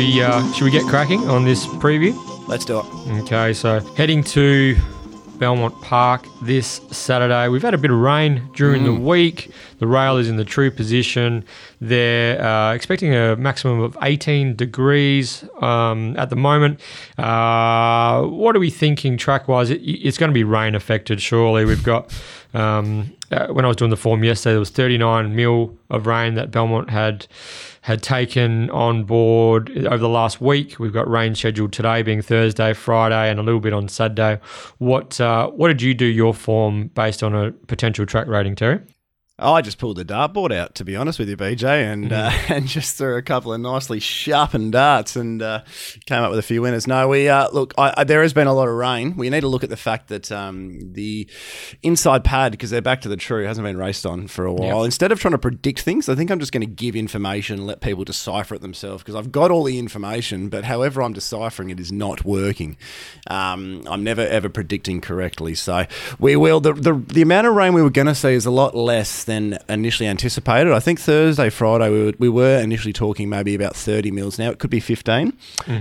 should we uh, should we get cracking on this preview? Let's do it. Okay, so heading to Belmont Park this Saturday. We've had a bit of rain during the week. The rail is in the true position. They're uh, expecting a maximum of 18 degrees um, at the moment. Uh, what are we thinking track wise? It, it's going to be rain affected, surely. We've got. Um, uh, when I was doing the form yesterday, there was 39 mil of rain that Belmont had had taken on board over the last week. We've got rain scheduled today, being Thursday, Friday, and a little bit on Saturday. What uh, what did you do your form based on a potential track rating, Terry? I just pulled the dartboard out, to be honest with you, BJ, and uh, and just threw a couple of nicely sharpened darts and uh, came up with a few winners. No, we uh, look. I, I, there has been a lot of rain. We need to look at the fact that um, the inside pad, because they're back to the true, hasn't been raced on for a while. Yep. Instead of trying to predict things, I think I'm just going to give information and let people decipher it themselves because I've got all the information, but however I'm deciphering it is not working. Um, I'm never ever predicting correctly. So we will. The, the, the amount of rain we were going to see is a lot less than initially anticipated. I think Thursday, Friday, we were, we were initially talking maybe about 30 mils. Now it could be 15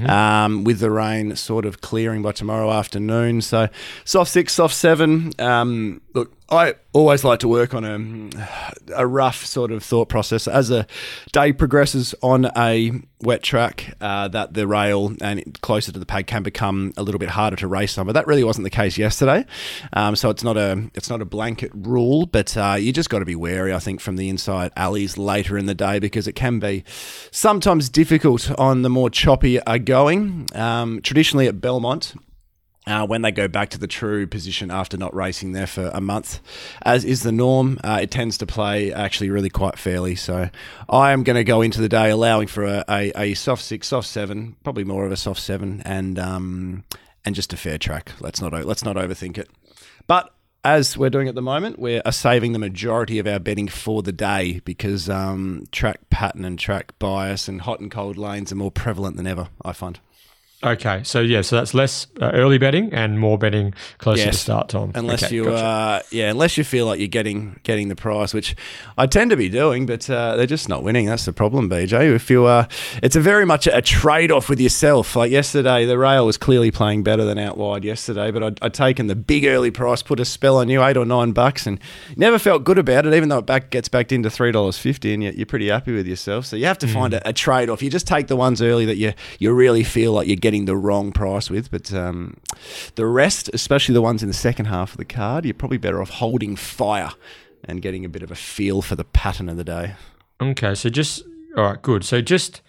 um, with the rain sort of clearing by tomorrow afternoon. So soft six, soft seven. Um, look, I always like to work on a, a rough sort of thought process as a day progresses on a wet track uh, that the rail and closer to the pad can become a little bit harder to race on. But that really wasn't the case yesterday. Um, so it's not a it's not a blanket rule, but uh, you just got to be wary. I think from the inside alleys later in the day because it can be sometimes difficult on the more choppy uh, going. Um, traditionally at Belmont, uh, when they go back to the true position after not racing there for a month, as is the norm. Uh, it tends to play actually really quite fairly. So I am going to go into the day allowing for a, a, a soft six, soft seven, probably more of a soft seven, and um, and just a fair track. Let's not let's not overthink it. But as we're doing at the moment, we are saving the majority of our betting for the day because um, track pattern and track bias and hot and cold lanes are more prevalent than ever. I find. Okay, so yeah, so that's less uh, early betting and more betting closer to Yes. start time. unless Okay, you gotcha. uh, yeah unless you feel like you're getting getting the price which I tend to be doing but uh, they're just not winning that's the problem BJ if you uh, it's a very much a trade-off with yourself like yesterday the rail was clearly playing better than out wide yesterday but I'd, I'd taken the big early price put a spell on you eight or nine bucks and never felt good about it even though it back gets back into three dollars fifty and you're, you're pretty happy with yourself so you have to find a, a trade-off you just take the ones early that you you really feel like you're getting the wrong price with but um, the rest, especially the ones in the second half of the card, you're probably better off holding fire and getting a bit of a feel for the pattern of the day. Okay, so just all right, good. So just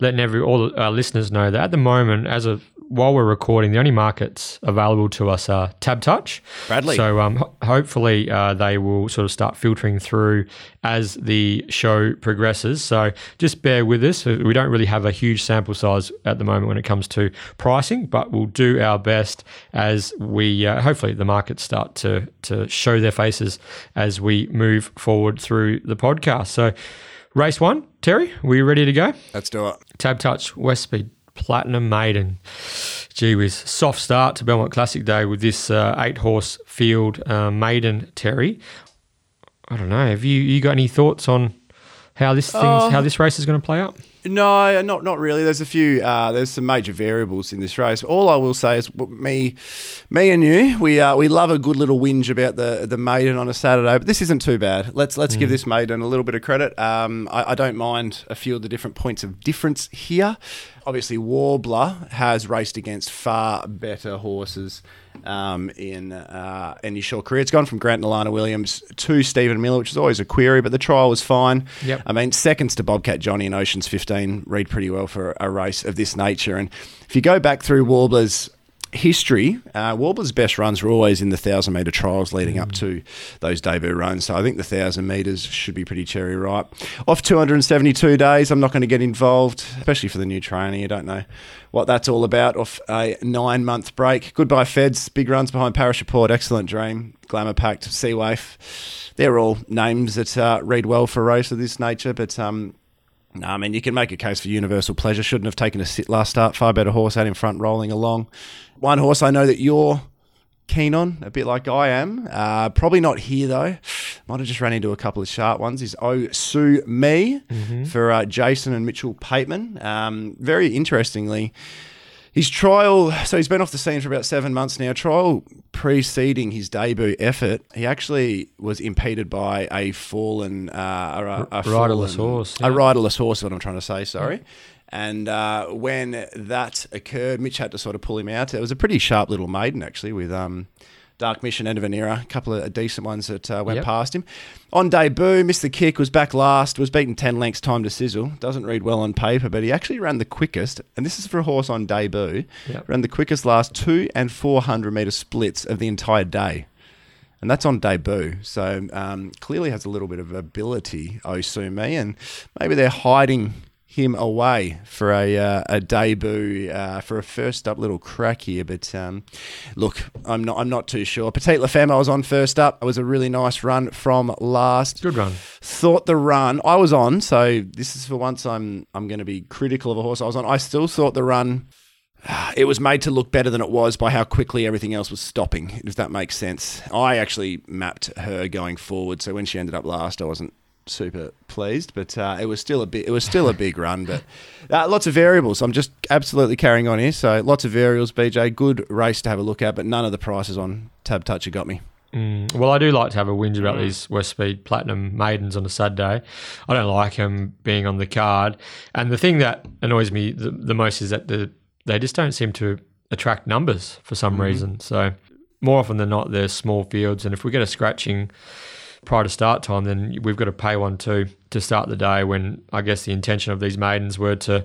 letting every all our listeners know that at the moment, as of while we're recording, the only markets available to us are Tab Touch. Bradley. So um, ho- hopefully uh, they will sort of start filtering through as the show progresses. So just bear with us. We don't really have a huge sample size at the moment when it comes to pricing, but we'll do our best as we uh, hopefully the markets start to to show their faces as we move forward through the podcast. So race one, Terry, we ready to go? Let's do it. Tab Touch West Speed Platinum Maiden. Gee whiz, soft start to Belmont Classic Day with this uh, eight horse field uh, maiden Terry. I don't know. Have you you got any thoughts on how this thing how this race is going to play out? No, not not really. There's a few. Uh, there's some major variables in this race. All I will say is, me, me and you, we uh, we love a good little whinge about the the maiden on a Saturday, but this isn't too bad. Let's let's give this maiden a little bit of credit. Um, I, I don't mind a few of the different points of difference here. Obviously, Warbler has raced against far better horses um, in uh, in his short career. It's gone from Grant and Alana Williams to Stephen Miller, which is always a query, but the trial was fine. Yep. I mean, seconds to Bobcat Johnny and Oceans 15 read pretty well for a race of this nature. And if you go back through Warbler's history, uh, Warbler's best runs were always in the 1,000 metre trials leading up to those debut runs. So I think the 1,000 metres should be pretty cherry ripe. Off 272 days, I'm not going to get involved, especially for the new trainer. You don't know what that's all about. Off a nine month break. Goodbye, Feds. Big runs behind Parish Report. Excellent Dream. Glamour Pact. Sea Waif. They're all names that uh, read well for a race of this nature, but. Um, no, I mean, you can make a case for Universal Pleasure. Shouldn't have taken a sit last start. Far better horse out in front, rolling along. One horse I know that you're keen on, a bit like I am. Uh, probably not here though. might have just ran into a couple of sharp ones. Is Oh Sue Me for uh, Jason and Mitchell Pateman. Um, very interestingly, his trial, so he's been off the scene for about seven months now. Trial preceding his debut effort, he actually was impeded by a fallen, uh, a, a R- fallen- riderless horse, yeah. A riderless horse, is what I'm trying to say, sorry. And uh, when that occurred, Mitch had to sort of pull him out. It was a pretty sharp little maiden, actually, with um, Dark Mission end of an era. a couple of decent ones that uh, went Yep. past him. On debut, missed the kick, was back last, was beaten 10 lengths time to sizzle. Doesn't read well on paper, but he actually ran the quickest, and this is for a horse on debut, Yep. ran the quickest last two and 400 metre splits of the entire day. And that's on debut. So um, clearly has a little bit of ability, Osumi, and maybe they're hiding him away for a, uh, a debut uh, for a first up little crack here. But um, look, I'm not I'm not too sure. Petite La Femme, I was on first up. It was a really nice run from last. Good run. Thought the run I was on, so this is for once I'm I'm going to be critical of a horse I was on. I still thought the run it was made to look better than it was by how quickly everything else was stopping, if that makes sense. I actually mapped her going forward, so when she ended up last, I wasn't super pleased, but uh, it was still a bit. It was still a big run, but uh, lots of variables. I'm just absolutely carrying on here. So lots of variables. BJ, good race to have a look at, but none of the prices on Tab Toucher got me. Mm, well, I do like to have a whinge about these West Speed Platinum maidens on a Saturday. I don't like them being on the card. And the thing that annoys me the, the most is that the they just don't seem to attract numbers for some reason. So more often than not, they're small fields. And if we get a scratching prior to start time, then we've got to pay one too to start the day. When I guess the intention of these maidens were to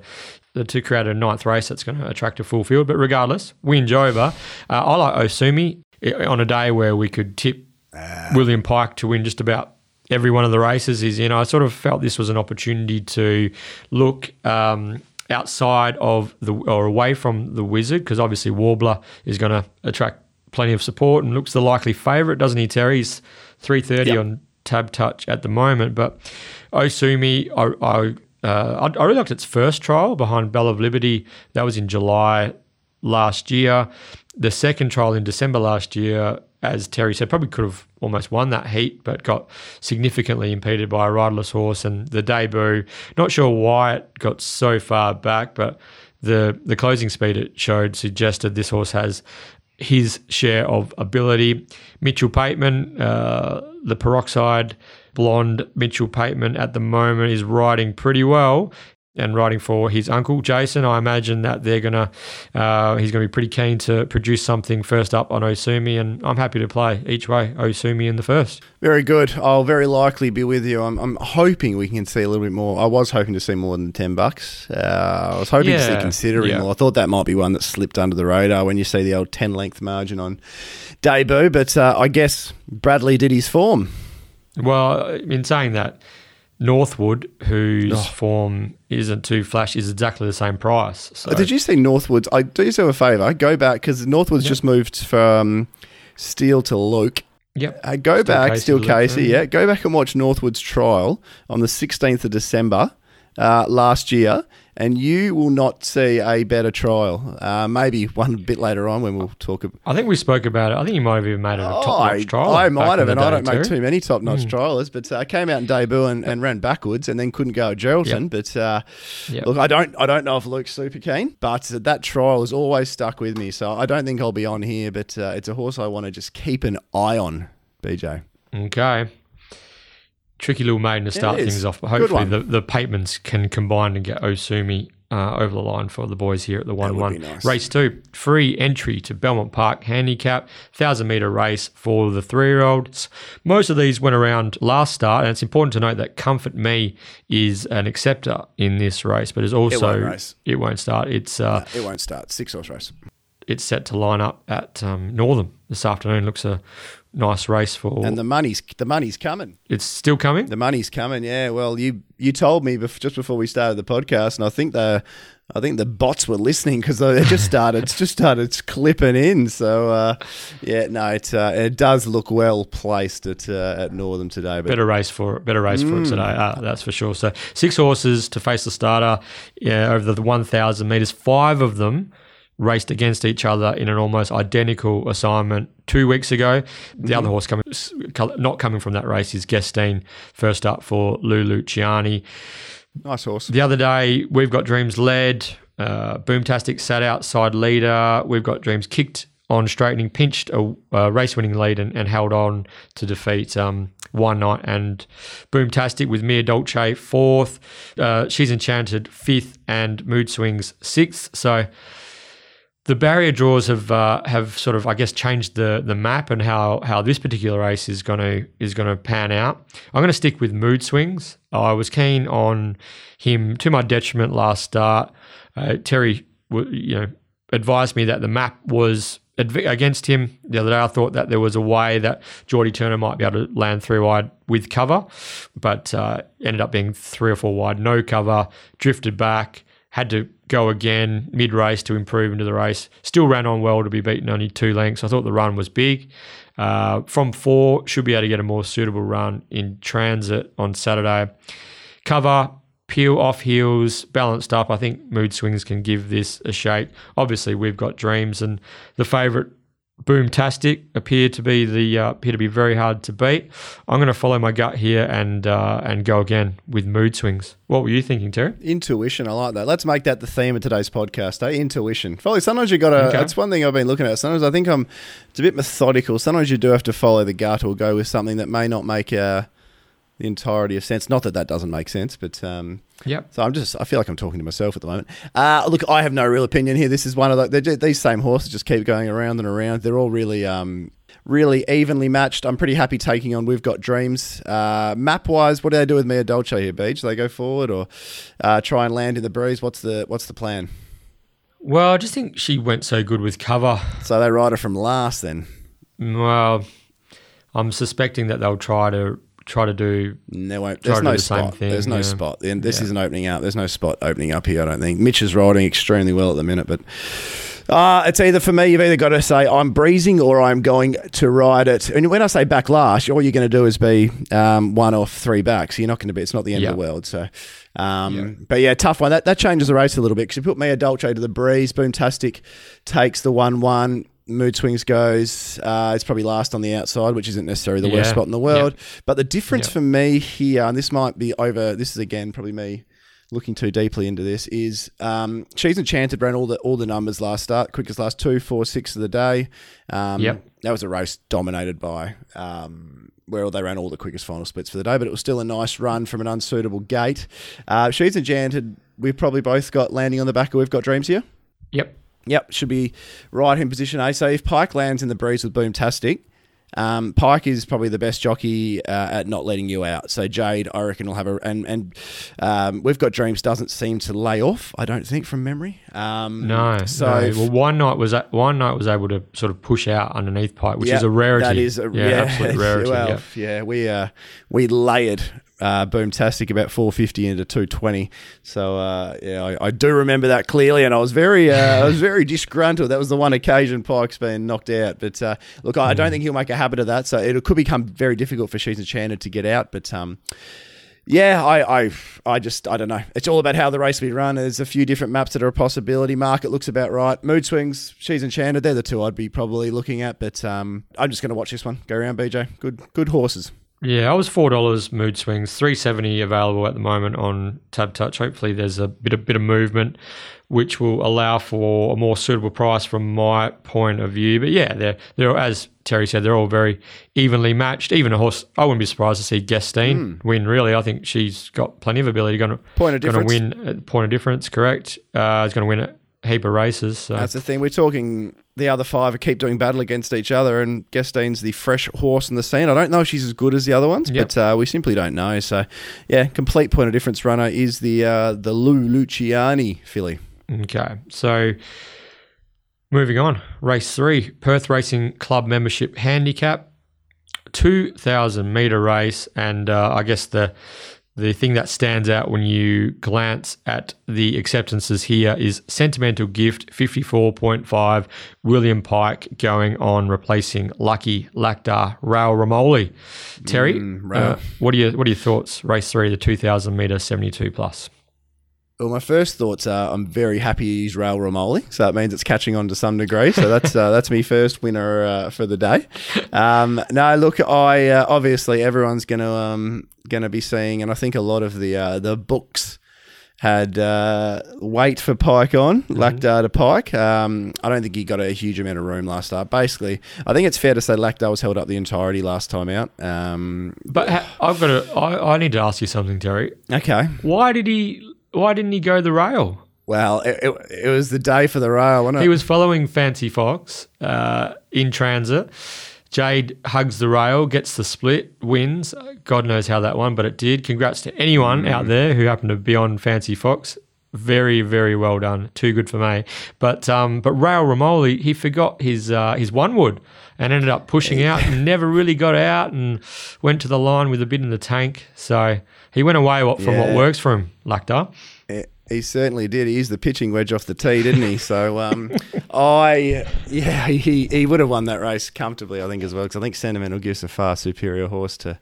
to create a ninth race that's going to attract a full field. But regardless, whinge over. Uh, I like Osumi I- on a day where we could tip William Pike to win just about every one of the races he's in. I sort of felt this was an opportunity to look um, outside of the or away from the Wizard because obviously Warbler is going to attract plenty of support and looks the likely favourite, doesn't he, Terry? He's three thirty Yep. on Tab Touch at the moment, but Osumi, I. I uh, I, I really liked its first trial behind Bell of Liberty. That was in July last year. The second trial in December last year, as Terry said, probably could have almost won that heat, but got significantly impeded by a riderless horse. And the debut, not sure why it got so far back, but the the closing speed it showed suggested this horse has his share of ability. Mitchell Pateman, uh, the peroxide blonde Mitchell Pateman at the moment is riding pretty well and writing for his uncle Jason. I imagine that they're gonna uh, he's gonna be pretty keen to produce something first up on Osumi, and I'm happy to play each way Osumi in the first. Very good. I'll very likely be with you. I'm, I'm hoping we can see a little bit more. I was hoping to see more than ten bucks. Uh, I was hoping to see Yeah, considering yeah. more. I thought that might be one that slipped under the radar when you see the old ten length margin on debut. But uh, I guess Bradley did his form. Well, in saying that, Northwood, whose Oh. form isn't too flash, is exactly the same price. So Did you see Northwoods? I do yourself a favour. Go back because Northwoods Yep. just moved from Steel to Luke. Yep. Uh, go Still back, Casey Luke, Casey, yeah. yeah. Go back and watch Northwood's trial on the 16th of December uh, last year, and you will not see a better trial. Uh, maybe one bit later on when we'll talk. About, I think we spoke about it. I think you might have even made it a top notch trial. I might have, and I don't make too. many top notch trialers, but uh, I came out in debut and, and ran backwards, and then couldn't go at Geraldton. But uh, Yep. look, I don't, I don't know if Luke's super keen, but that trial has always stuck with me. So I don't think I'll be on here, but uh, it's a horse I want to just keep an eye on. BJ. Okay. Tricky little maiden to start things off, but hopefully the, the Patemans can combine and get Osumi uh, over the line for the boys here at the 1 1. nice. Race 2, free entry to Belmont Park Handicap, 1,000 metre race for the three year olds. Most of these went around last start, and it's important to note that Comfort Me is an acceptor in this race, but is also. It won't race. It won't start. It's uh, It won't start. Six horse race. it's set to line up at um, Northam this afternoon. Looks a nice race for. And the money's the money's coming. it's still coming. The money's coming. Yeah. Well, you you told me bef- just before we started the podcast, and I think the I think the bots were listening because they just started it's just started clipping in. So uh, yeah, no, it uh, it does look well placed at uh, at Northam today. But better race for better race for it today. Uh, that's for sure. So six horses to face the starter yeah, over the 1,000 meters. Five of them raced against each other in an almost identical assignment two weeks ago. The other horse coming, not coming from that race is Guestine, first up for Lou Luciani. Nice horse. The other day, we've got Dreams led. Uh, Boomtastic sat outside leader. We've got Dreams kicked on straightening, pinched a, a race winning lead and, and, held on to defeat um, One Night and Boomtastic with Mia Dolce fourth. Uh, She's Enchanted fifth and Mood Swings sixth. So the barrier draws have uh, have sort of I guess changed the the map and how how this particular race is to is to pan out. I'm to stick with Mood Swings. I was keen on him to my detriment last start. Uh, Terry, you know, advised me that the map was against him the other day. I thought that there was a way that Geordie Turner might be able to land three wide with cover, but uh, ended up being three or four wide, no cover, drifted back, had to go again mid race to improve into the race. Still ran on well to be beaten only two lengths. I thought the run was big. Uh, from four, should be able to get a more suitable run in transit on Saturday. Cover peel off heels, balanced up. I think mood swings can give this a shake. Obviously, we've got dreams, and the favourite Boomtastic appear to be the uh, appear to be very hard to beat. I'm going to follow my gut here and uh, and go again with mood swings. What were you thinking, Terry? Intuition, I like that. Let's make that the theme of today's podcast. Eh? Intuition. Probably sometimes you got to. Okay. That's one thing I've been looking at. Sometimes I think I'm. It's a bit methodical. Sometimes you do have to follow the gut or go with something that may not make uh, the entirety of sense. Not that that doesn't make sense, but um, yeah. So I'm just, I feel like I'm talking to myself at the moment. Uh, look, I have no real opinion here. This is one of the, these same horses just keep going around and around. They're all really, um, really evenly matched. I'm pretty happy taking on We've Got Dreams. Uh, map wise, what do they do with Mia Dolce here, Beach? Do they go forward or uh, try and land in the breeze? What's the, what's the plan? Well, I just think she went so good with cover. So they ride her from last then? Well, I'm suspecting that they'll try to try to do. There won't. There's no the spot. Thing, there's no yeah. spot. This yeah. isn't opening out. There's no spot opening up here. I don't think. Mitch is riding extremely well at the minute, but. Uh, it's either for me, you've either got to say I'm breezing or I'm going to ride it. And when I say backlash, all you're going to do is be um, one off three backs. You're not going to be. It's not the end yep. of the world. So, um, yep. but yeah, tough one. That that changes the race a little bit because you put Mia Dolce to the breeze. Boomtastic takes the one one. Mood Swings goes, uh, it's probably last on the outside, which isn't necessarily the yeah. worst spot in the world. Yep. But the difference yep. for me here, and this might be over, this is again probably me looking too deeply into this, is um, She's Enchanted ran all the all the numbers last start, quickest last two, four, six of the day. Um, yep. That was a race dominated by. Um, where they ran all the quickest final splits for the day, but it was still a nice run from an unsuitable gate. Uh, She's Enchanted, we've probably both got landing on the back of We've Got Dreams here. Yep. Yep, should be right in position A. So if Pike lands in the breeze with Boomtastic, um, Pike is probably the best jockey uh, at not letting you out. So Jade, I reckon, will have a and and um, we've got dreams doesn't seem to lay off. I don't think from memory. Um, no. So no. well, one night was one night was able to sort of push out underneath Pike, which is a rarity. That is a yeah, yeah absolute rarity. well, yeah. yeah, we uh, we layered uh, Boomtastic about 450 into 220. So uh, yeah, I, I, do remember that clearly, and I was very, uh, I was very disgruntled. That was the one occasion Pike's been knocked out. But uh, look, I, I, don't mm. think he'll make a habit of that. So it could become very difficult for She's Enchanted to get out. But um, yeah, I, I, I just, I don't know. It's all about how the race will be run. There's a few different maps that are a possibility. Market looks about right. Mood swings, she's enchanted. They're the two I'd be probably looking at. But um, I'm just going to watch this one. Go around, BJ. Good, good horses. Yeah, I was four dollars mood swings, three seventy available at the moment on Tab Touch. Hopefully, there's a bit a bit of movement, which will allow for a more suitable price from my point of view. But yeah, they're they're as Terry said, they're all very evenly matched. Even a horse, I wouldn't be surprised to see Guestine mm. win. Really, I think she's got plenty of ability. Going to point of difference. Going to win point of difference. Correct. Uh, is going to win a heap of races. So. That's the thing. We're talking the other five keep doing battle against each other, and Guestine's the fresh horse in the scene. I don't know if she's as good as the other ones, yep. but uh, we simply don't know. So, yeah, complete point of difference runner is the uh, the Lou Luciani filly. Okay, so moving on, race three, Perth Racing Club membership handicap. 2000 meter race and uh, i guess the the thing that stands out when you glance at the acceptances here is Sentimental Gift 54.5, William Pike going on replacing Lucky Lactar Raoul Romoli. Terry, mm, uh, what, are your, what are your thoughts? Race three, the 2000 metre 72 plus. Well, my first thoughts are I'm very happy he's Rail Romoli, so that means it's catching on to some degree. So that's uh, that's me first winner uh, for the day. Um, no, look, I uh, obviously everyone's gonna um, gonna be seeing, and I think a lot of the uh, the books had uh, weight for Pike on, mm-hmm. Lactar to Pike. Um, I don't think he got a huge amount of room last start. Basically, I think it's fair to say Lactar was held up the entirety last time out. Um, but ha- I've got to. I, I need to ask you something, Terry. Okay. Why did he? Why didn't he go the rail? Well, it, it, it was the day for the rail, wasn't it? He was following Fancy Fox uh, in transit. Jade hugs the rail, gets the split, wins. God knows how that one, but it did. Congrats to anyone mm. out there who happened to be on Fancy Fox. Very, very well done. Too good for me. But um, but Rail Romoli, he forgot his uh, his one wood and ended up pushing out and never really got out and went to the line with a bit in the tank. So he went away from yeah. what works for him, Lactar. He certainly did. He used the pitching wedge off the tee, didn't he? So um, I, yeah, he, he would have won that race comfortably, I think, as well, because I think Sentimental Gift's a far superior horse to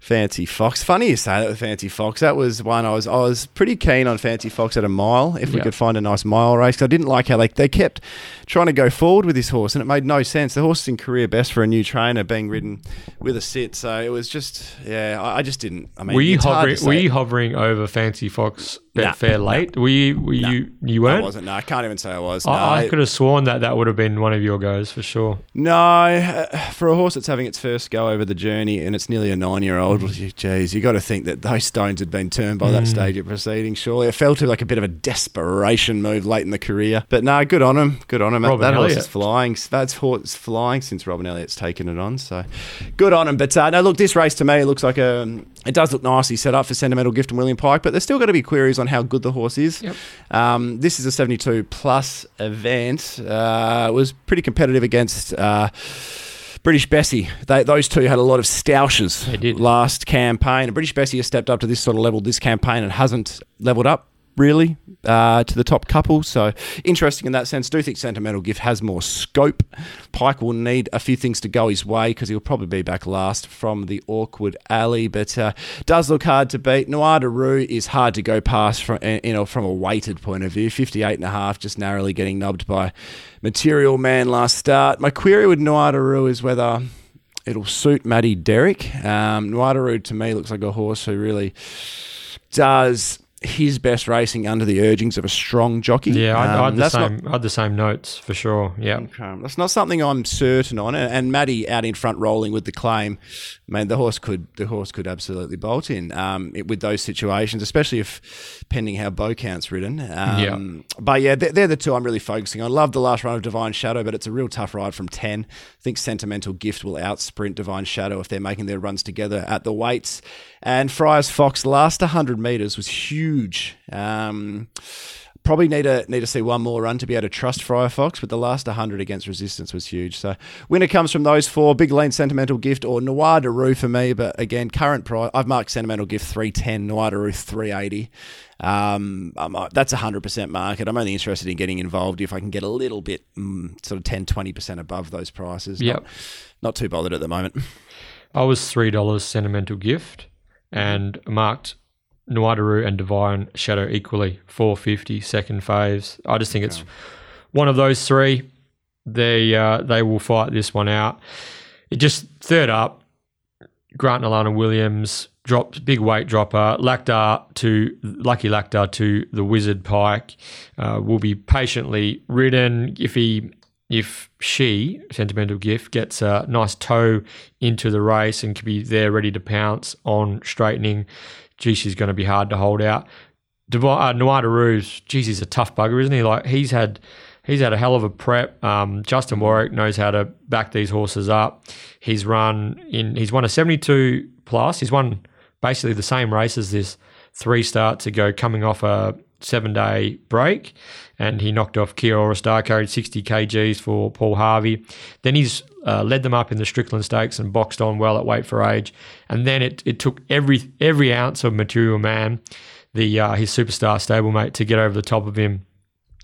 Fancy Fox. Funny you say that with Fancy Fox. That was one I was I was pretty keen on Fancy Fox at a mile if we yep. could find a nice mile race. I didn't like how they they kept trying to go forward with this horse, and it made no sense. The horse is in career best for a new trainer being ridden with a sit, so it was just yeah. I, I just didn't. I mean, were you hovering? Were you hovering over Fancy Fox nah, fair late? Were you? Were nah, you? You weren't. I wasn't. No, I can't even say I was. I, I could have sworn that that would have been one of your goes for sure. No, uh, for a horse that's having its first go over the journey and it's nearly a nine-year-old, geez, you got to think that those stones had been turned by mm. that stage of proceeding. Surely it felt like a bit of a desperation move late in the career, but no, good on him. Good on him. Robin that Elliott. horse is flying. That's horse flying since Robin Elliott's taken it on. So good on him. But uh, no, look, this race to me looks like a. It does look nicely set up for Sentimental Gift and William Pike, but there's still going to be queries on how good the horse is. Yep. Um, this is a 72 plus event. Uh, was pretty competitive against. Uh, British Bessie, they, those two had a lot of stoushes last campaign. And British Bessie has stepped up to this sort of level this campaign and hasn't leveled up really uh, to the top couple. So interesting in that sense. Do think Sentimental Gift has more scope. Pike will need a few things to go his way because he'll probably be back last from the awkward alley, but uh, does look hard to beat. Noir Rue is hard to go past from you know from a weighted point of view. 58 and a half, just narrowly getting nubbed by Material Man last start. My query with Noir Rue is whether it'll suit Matty Derrick. Um, Noir to me looks like a horse who really does his best racing under the urgings of a strong jockey. Yeah, I, um, I, had, the same, not, I had the same notes for sure. Yeah, okay. that's not something I'm certain on. And, and Matty out in front rolling with the claim, man, the horse could the horse could absolutely bolt in um, it, with those situations, especially if pending how Beaucount's ridden. Um, yeah. But yeah, they're, they're, the two I'm really focusing on. I love the last run of Divine Shadow, but it's a real tough ride from ten. I think Sentimental Gift will outsprint Divine Shadow if they're making their runs together at the weights. And Friars Fox last 100 metres was huge. Um, probably need to need to see one more run to be able to trust Fryer Fox, but the last 100 against Resistance was huge. So winner comes from those four: Big Lean Sentimental Gift or Noir de Rue for me. But again, current price I've marked Sentimental Gift 310, Noir de Rue 380. Um, that's a 100% market. I'm only interested in getting involved if I can get a little bit mm, sort of 10, 20% above those prices. Yep. Not, not too bothered at the moment. I was $3 Sentimental Gift and marked Noir de Rue and Divine Shadow equally 450 second faves. I just think it's one of those three. They uh, they will fight this one out. It just third up, Grant Alana Williams dropped big weight dropper. Lactar to Lucky Lactar to the Wizard Pike uh, will be patiently ridden if he if she, Sentimental Gift, gets a nice toe into the race and can be there ready to pounce on straightening, gee, she's going to be hard to hold out. uh, Noir de Rouge, geez, he's a tough bugger, isn't he? Like he's had he's had a hell of a prep. Um, Justin Warwick knows how to back these horses up. He's run in he's won a 72 plus. He's won basically the same race as this three starts ago, coming off a seven day break and he knocked off Kiora Star, carried 60 kgs for Paul Harvey. Then he's uh, led them up in the Strickland Stakes and boxed on well at weight for age. And then it, it took every every ounce of Material Man, the uh, his superstar stablemate, to get over the top of him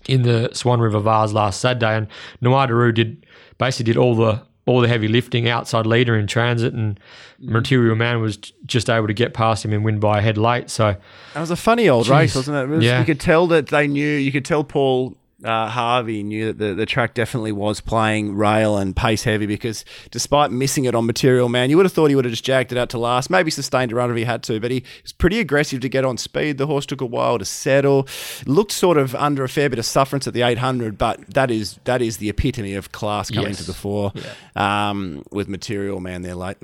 in the Swan River Vase last Saturday. And Noir de Rue did basically did all the all the heavy lifting outside leader in transit, and mm. Material Man was just able to get past him and win by a head late. So It was a funny old Jeez. race, wasn't it? It was- Yeah. You could tell that they knew. You could tell Paul uh, Harvey knew that the, the track definitely was playing rail and pace heavy because despite missing it on Material Man, you would have thought he would have just jagged it out to last, maybe sustained a run if he had to, but he was pretty aggressive to get on speed. The horse took a while to settle. Looked sort of under a fair bit of sufferance at the 800, but that is that is the epitome of class coming Yes. to the fore um, with Material Man there late.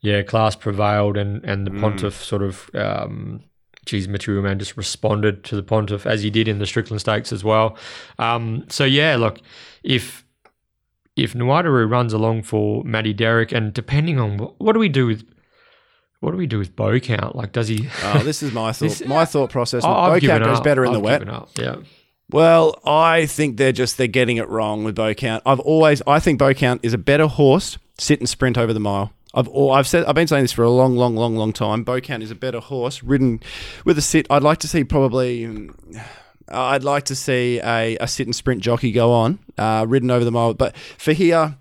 yeah, class prevailed, and and the Mm. Pontiff sort of. Um, Geez, Material Man just responded to the Pontiff as he did in the Strickland Stakes as well. Um, so yeah, look, if if Noir de Rue runs along for Matty Derrick, and depending on what, what do we do with what do we do with bow count? Like, does he? Oh, this is my thought. This- my thought process. I- Look, I've goes better in I've the wet. up, Yeah, Well, I think they're just they're getting it wrong with bow count. I've always I think bow count is a better horse sit and sprint over the mile. I've I've said I've been saying this for a long, long, long, long time. Bow count is a better horse ridden with a sit. I'd like to see probably. I'd like to see a, a sit and sprint jockey go on, uh, ridden over the mile. But for here,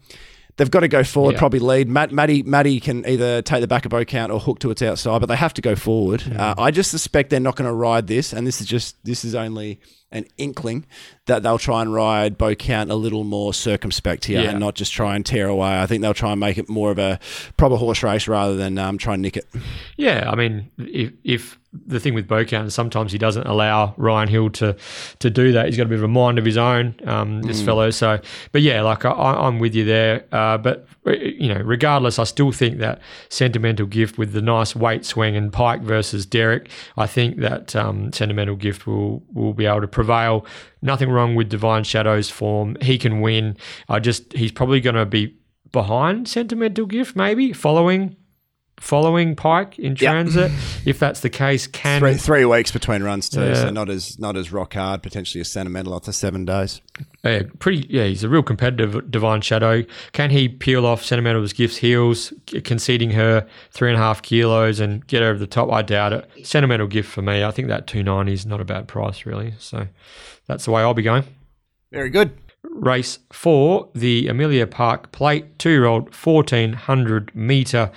they've got to go forward, Yeah. probably lead. Matt, Matty, Matty can either take the back of bow count or hook to its outside, but they have to go forward. Mm. Uh, I just suspect they're not going to ride this, and this is just this is only an inkling that they'll try and ride bow count a little more circumspect here Yeah. and not just try and tear away. I think they'll try and make it more of a proper horse race rather than um, try and nick it. Yeah, I mean, if if the thing with Bocan is sometimes he doesn't allow Ryan Hill to to do that. He's got a bit of a mind of his own, um, this fellow. So, but yeah, like I, I'm with you there. Uh, but uh, you know, regardless, I still think that sentimental gift with the nice weight swing and Pike versus Derrick. I think that um, sentimental gift will will be able to prevail. Nothing wrong with Divine Shadows form. He can win. I just he's probably going to be behind sentimental gift, maybe following following Pike in transit. If that's the case, can Three, three weeks between runs too, Yeah. so not as not as rock hard. Potentially as sentimental after seven days. yeah, pretty yeah, he's a real competitive Divine Shadow. Can he peel off Sentimental's gifts heels, conceding her three and a half kilos and get over the top? I doubt it. Sentimental gift for me. I think that two ninety is not a bad price really. So that's the way I'll be going. Very good. race four, the Amelia Park Plate, two year old 1400 meter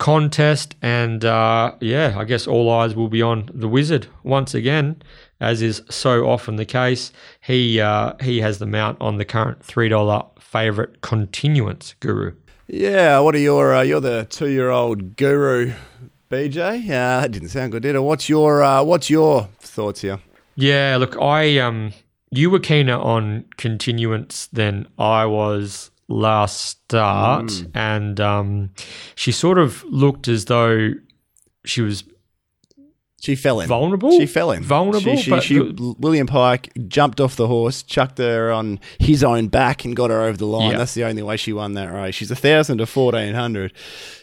contest. And uh, yeah, I guess all eyes will be on the Wizard once again, as is so often the case. He, uh, he has the mount on the current $3 favourite continuance guru. Yeah, what are your uh, you're the two year old guru, BJ? Uh, that didn't sound good, did it? What's your uh, what's your thoughts here? Yeah, look, I um, you were keener on continuance than I was last start, and um, she sort of looked as though she was She fell in. vulnerable. She fell in. Vulnerable, She, she, but she- William Pike jumped off the horse, chucked her on his own back, and got her over the line. Yeah. That's the only way she won that race. She's a thousand to fourteen hundred.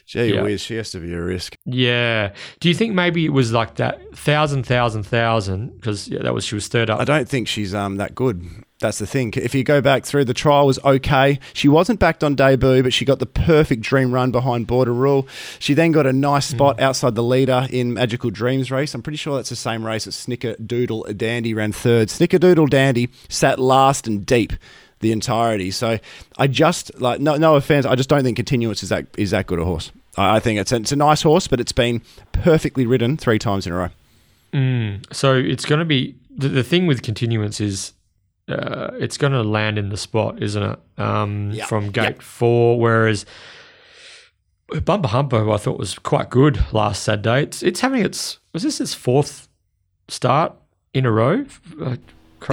Gee Yeah. whiz, she has to be a risk. yeah. Do you think maybe it was like that thousand, thousand, thousand? Because yeah, that was she was third up. I don't think she's um that good. That's the thing. If you go back through, the trial was okay. She wasn't backed on debut, but she got the perfect dream run behind Border Rule. She then got a nice spot outside the leader in Magical Dreams race. I'm pretty sure that's the same race that Snicker Doodle Dandy ran third. Snicker Doodle Dandy sat last and deep the entirety. So I just like no no offense, I just don't think Continuance is that is that good a horse. I I think it's a, it's a nice horse, but it's been perfectly ridden three times in a row. Mm. So it's going to be the, the thing with continuance is uh, it's going to land in the spot, isn't it? Um, Yeah. From gate four, whereas Bumper Humper, who I thought was quite good last Saturday, it's it's having its was this its fourth start in a row?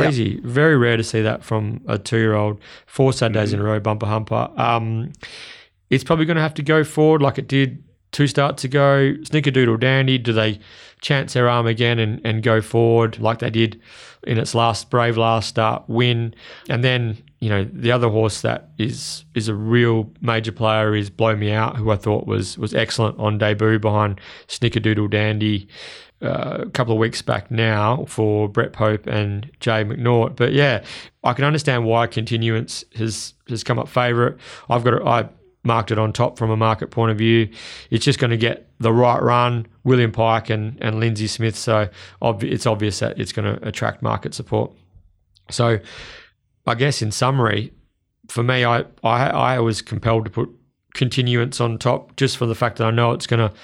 Crazy, very rare to see that from a two-year-old. Four Saturdays in a row, Bumper Humper. Um, it's probably going to have to go forward like it did two starts ago. Snickerdoodle Dandy, do they chance their arm again and, and go forward like they did in its last brave last start win? And then, you know, the other horse that is is a real major player is Blow Me Out, who I thought was was excellent on debut behind Snickerdoodle Dandy. Uh, a couple of weeks back now for Brett Pope and Jay McNaught, but yeah, I can understand why continuance has has come up favourite. I've got. I marked it on top from a market point of view. It's just going to get the right run, William Pike and, and Lindsay Smith. So obvi- it's obvious that it's going to attract market support. So I guess in summary, for me, I, I I was compelled to put continuance on top just for the fact that I know it's going to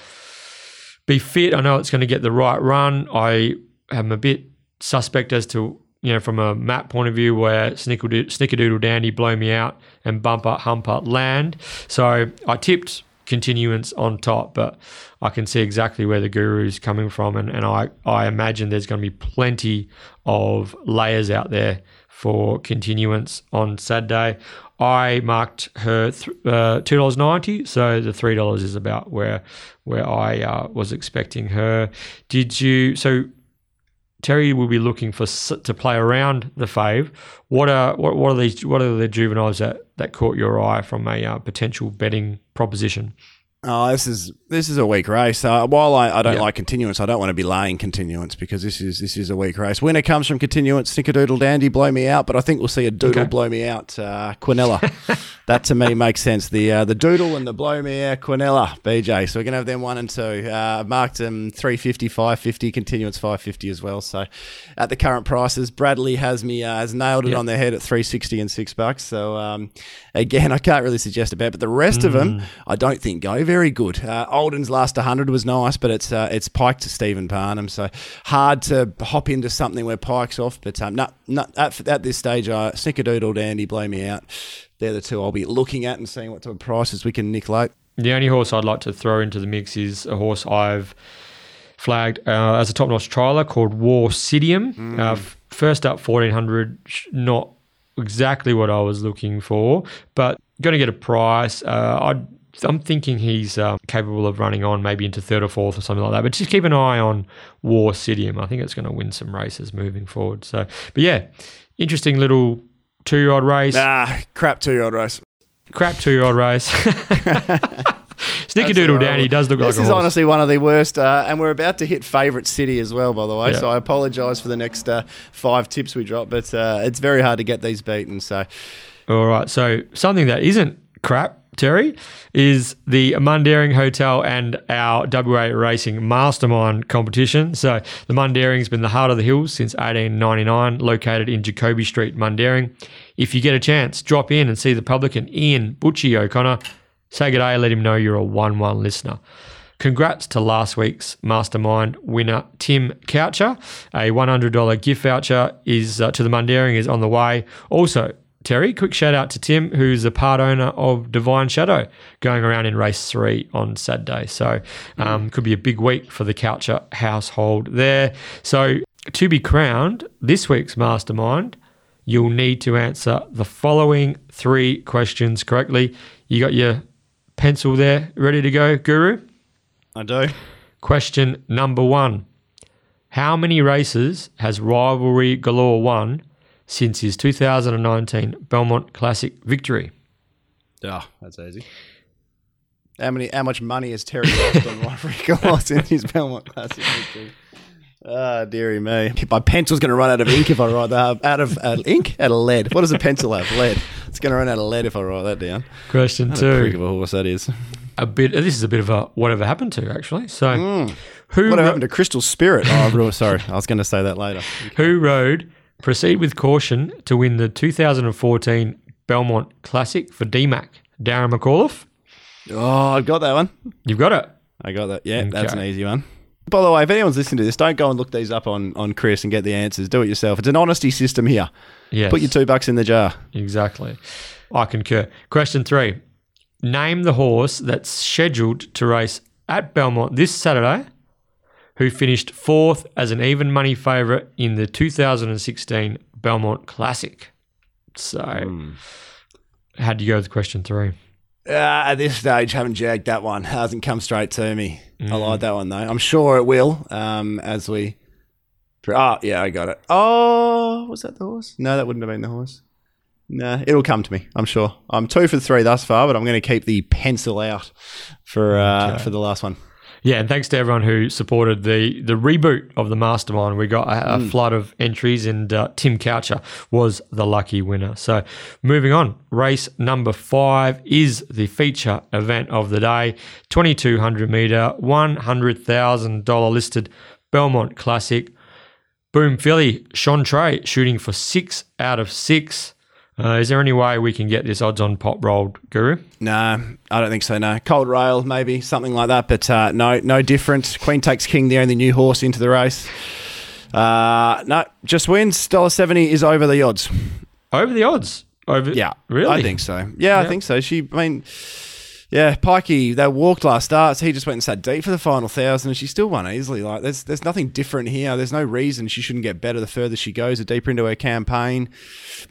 be fit. I know it's going to get the right run. I am a bit suspect as to you know from a map point of view where snickerdoodle, dandy blow me out and bumper humper land. So I tipped continuance on top, but I can see exactly where the guru is coming from, and, and I, I imagine there's going to be plenty of layers out there for continuance on Saturday. I marked her uh, two dollars ninety, so the three dollars is about where where I uh, was expecting her. Did you? So Terry will be looking for to play around the fave. What are what, what are these? What are the juveniles that that caught your eye from a uh, potential betting proposition? Oh, this is this is a weak race. Uh, while I, I don't like continuance, I don't want to be laying continuance because this is this is a weak race. Winner comes from continuance. Snickerdoodle dandy, blow me out. But I think we'll see a doodle okay. blow me out. Uh, Quinella, that to me makes sense. The uh, the doodle and the blow me out Quinella BJ. So we're gonna have them one and two. Uh, marked them 350, 550, continuance 550 as well. So at the current prices, Bradley has me uh, has nailed it yep. on their head at 360 and six bucks. So um, again, I can't really suggest a bet, but the rest mm. of them I don't think go very good. Uh, Olden's last 100 was nice, but it's uh, it's Pike to Stephen Parnham, so hard to hop into something where Pike's off. But um, not, not at, at this stage, uh, Snickerdoodle Dandy, blow me out. They're the two I'll be looking at and seeing what type of prices we can nick late. The only horse I'd like to throw into the mix is a horse I've flagged uh, as a top notch trialer called War Sidium. Mm. Uh, first up 1400, not exactly what I was looking for, but going to get a price. Uh, I'd I'm thinking he's uh, capable of running on maybe into third or fourth or something like that. But just keep an eye on War Sidium. I think it's going to win some races moving forward. So, but yeah, interesting little two year old race. Ah, crap two year old race. Crap two year old race. Snickerdoodle down, he does look this like This is honestly one of the worst, uh, and we're about to hit favourite city as well, by the way. Yeah. So I apologise for the next uh, five tips we drop, but uh, it's very hard to get these beaten. So, all right. So something that isn't crap Terry, is the Mundaring Hotel and our WA Racing Mastermind competition. So the Mundaring's been the heart of the hills since 1899, located in Jacoby Street, Mundaring. If you get a chance, drop in and see the publican Ian Butchie O'Connor. Say good day, let him know you're a 1 1 listener. Congrats to last week's Mastermind winner, Tim Coucher. A $100 gift voucher is uh, to the Mundaring is on the way. Also, Terry, quick shout out to Tim, who's a part owner of Divine Shadow, going around in race three on Saturday. So, um, could be a big week for the Coucher household there. So, to be crowned this week's mastermind, you'll need to answer the following three questions correctly. You got your pencil there ready to go, Guru? I do. Question number one How many races has Rivalry Galore won since his 2019 Belmont Classic victory. Oh, that's easy. How many? How much money has Terry lost on Rivalry since his Belmont Classic victory? Ah, oh, dearie me. My pencil's going to run out of ink if I write that. Out of uh, ink? Out of lead. What does a pencil have? Lead. It's going to run out of lead if I write that down. Question what two. A prick of a horse that is. A bit. This is a bit of a whatever happened to actually. So, mm. who? What happened to Crystal Spirit? Oh, sorry. I was going to say that later. Who rode Proceed with caution to win the 2014 Belmont Classic for DMAC. Darren McAuliffe. Oh, I've got that one. You've got it. I got that. Yeah, okay. that's an easy one. By the way, if anyone's listening to this, don't go and look these up on, on Chris and get the answers. Do it yourself. It's an honesty system here. Yes. Put your two bucks in the jar. Exactly. I concur. Question three. Name the horse that's scheduled to race at Belmont this Saturday who finished fourth as an even money favourite in the 2016 Belmont Classic. So, mm. how do you go with question three? Uh, at this stage, haven't jagged that one. Hasn't come straight to me. Mm. I like that one though. I'm sure it will. Um, as we. Oh yeah, I got it. Oh, was that the horse? No, that wouldn't have been the horse. Nah, it'll come to me. I'm sure. I'm two for three thus far, but I'm going to keep the pencil out for uh, okay. for the last one. Yeah, and thanks to everyone who supported the the reboot of the Mastermind. We got a, a mm. flood of entries, and uh, Tim Coucher was the lucky winner. So, moving on, race number five is the feature event of the day: twenty two hundred meter, one hundred thousand dollar listed Belmont Classic. Boom filly Sean Trey shooting for six out of six. Uh, is there any way we can get this odds on pot rolled, Guru? No, I don't think so. No, cold rail maybe something like that, but uh, no, no different. Queen takes king, the only new horse into the race. Uh, no, just wins. Dollar seventy is over the odds. Over the odds? Over? Yeah, really? I think so. Yeah, I think so. She, I mean, yeah, Pikey. They walked last start. So he just went and sat deep for the final thousand, and she still won easily. Like there's there's nothing different here. There's no reason she shouldn't get better the further she goes, the deeper into her campaign.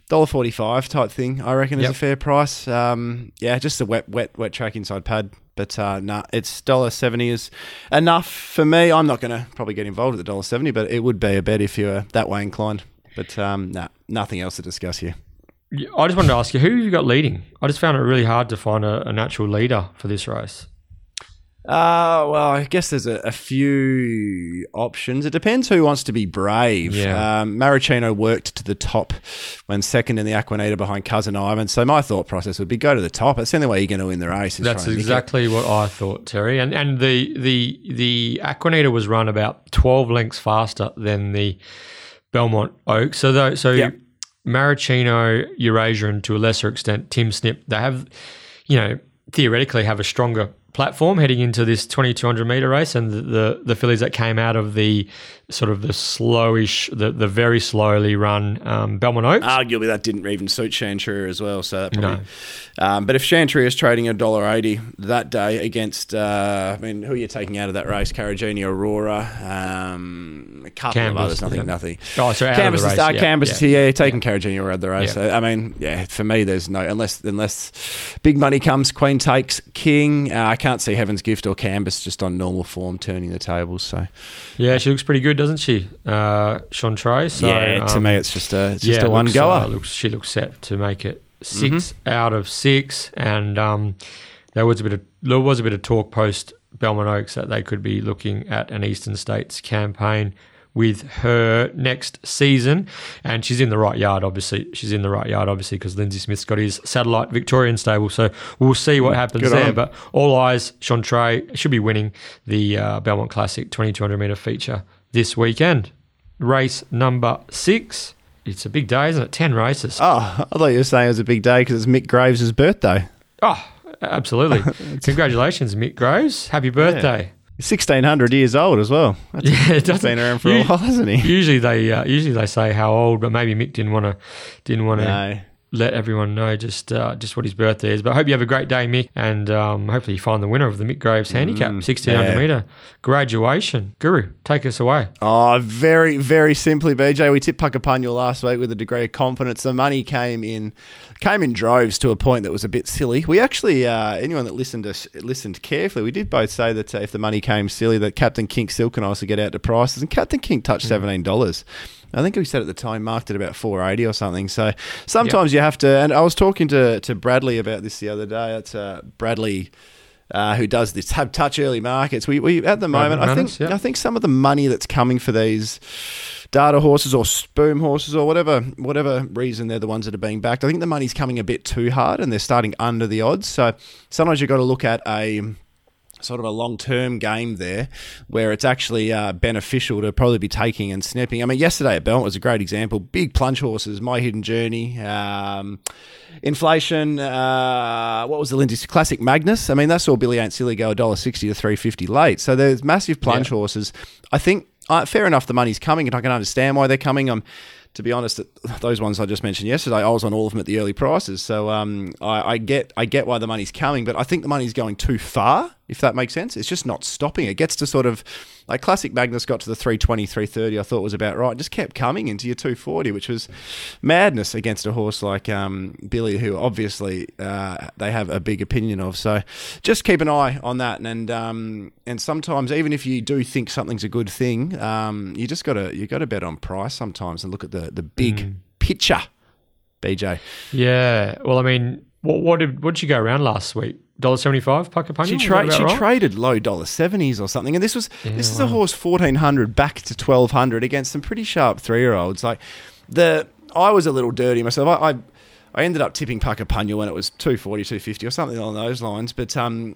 Dollar forty five type thing. I reckon is a fair price. Um, yeah, just a wet wet wet track inside pad. But uh, nah, it's dollar seventy is enough for me. I'm not going to probably get involved at the dollar seventy, but it would be a bet if you were that way inclined. But um, nah, nothing else to discuss here. I just wanted to ask you, who have you got leading? I just found it really hard to find a, a natural leader for this race. Uh, well, I guess there's a, a few options. It depends who wants to be brave. Yeah. Um, Maricino worked to the top when second in the Aquanita behind Cousin Ivan. So my thought process would be go to the top. That's the only way you're going to win the race. is That's try and nick it. exactly what I thought, Terry. And and the the the Aquanita was run about twelve lengths faster than the Belmont Oak. So though, so Yep. Maricino, Eurasia, and to a lesser extent Tim Snip, they have, you know, theoretically have a stronger platform heading into this 2200 meter race and the, the the fillies that came out of the sort of the slowish the, the very slowly run um, Belmont Oaks Arguably, that didn't even suit Chantria as well. So that No. Um, but if Chantria is trading a dollar eighty that day against, uh, I mean, who are you taking out of that race? Caragini, Aurora, um, couple Canvas, of others. Nothing, yeah. nothing. oh so Canvas is race, uh, yeah, Canvas yeah. is here, yeah, taking Caragini or the race. Yeah. So, I mean, yeah, for me, there's no unless unless big money comes, Queen takes King. Uh, I can't see Heaven's Gift or Canvas just on normal form turning the tables. So Yeah, she looks pretty good, doesn't she, uh, Chantre? So, yeah, to um, me, it's just a it's just yeah, a one looks, goer. uh, looks, she looks set to make it 6 Mm-hmm. out of six, and um, there was a bit of there was a bit of talk post Belmont Oaks that they could be looking at an Eastern States campaign with her next season, and she's in the right yard. Obviously, she's in the right yard, obviously, because Lindsay Smith's got his satellite Victorian stable. So we'll see what happens Good there. him. But all eyes, Chantre should be winning the uh, Belmont Classic 2200 meter feature this weekend. Race number six. It's a big day, isn't it? 10 races. Oh, I thought you were saying it was a big day because it's Mick Graves' birthday. Oh, absolutely. Congratulations, Mick Graves. Happy birthday. 1600 years old as well. That's Yeah, it been around for a while, hasn't he? Usually they uh, usually they say how old, but maybe Mick didn't want to didn't want to No. Let everyone know just uh, just what his birthday is. But I hope you have a great day, Mick, and um, hopefully you find the winner of the Mick Graves handicap, 1600 Mm, yeah. meter graduation. Guru, take us away. Oh, very, very simply, BJ. We tipped Puckapunyal last week with a degree of confidence. The money came in, came in droves to a point that was a bit silly. We actually, uh, anyone that listened to listened carefully, we did both say that uh, if the money came silly, that Captain Kink still can also get out to prices, and Captain Kink touched seventeen dollars. I think we said at the time marked at about four eighty or something. So sometimes you have to. And I was talking to to Bradley about this the other day. It's uh, Bradley. Uh, who does this? Have touch early markets. We, we at the moment, I think yeah. I think some of the money that's coming for these data horses or spoon horses or whatever whatever reason they're the ones that are being backed. I think the money's coming a bit too hard and they're starting under the odds. So sometimes you've got to look at a sort of a long term game there where it's actually uh, beneficial to probably be taking and snipping. I mean, yesterday at Belmont was a great example. Big plunge horses, My Hidden Journey, um, Inflation, uh, what was the Lindsay Classic Magnus? I mean, that's all Billy Ain't Silly go $1.60 to 350 late. So there's massive plunge Yeah. horses. I think, uh, fair enough, the money's coming and I can understand why they're coming. I'm to be honest, those ones I just mentioned yesterday, I was on all of them at the early prices. So um, I, I get I get why the money's coming, but I think the money's going too far, if that makes sense. It's just not stopping. It gets to sort of like classic Magnus got to the 320, 330, I thought was about right. Just kept coming into your 240, which was madness against a horse like um, Billy, who obviously uh, they have a big opinion of. So just keep an eye on that. And um, and sometimes even if you do think something's a good thing, um, you just gotta you gotta bet on price sometimes and look at the the big picture. BJ. Yeah. Well, I mean, what, what did what did you go around last week? Dollar seventy five, Puckapunyal? She Was tra- she right? traded low dollar seventies or something, and this was this is a horse fourteen hundred back to twelve hundred against some pretty sharp three year olds. Like the I was a little dirty myself. I, I I ended up tipping Puckapunyal when it was 240, 250 or something along those lines. But um,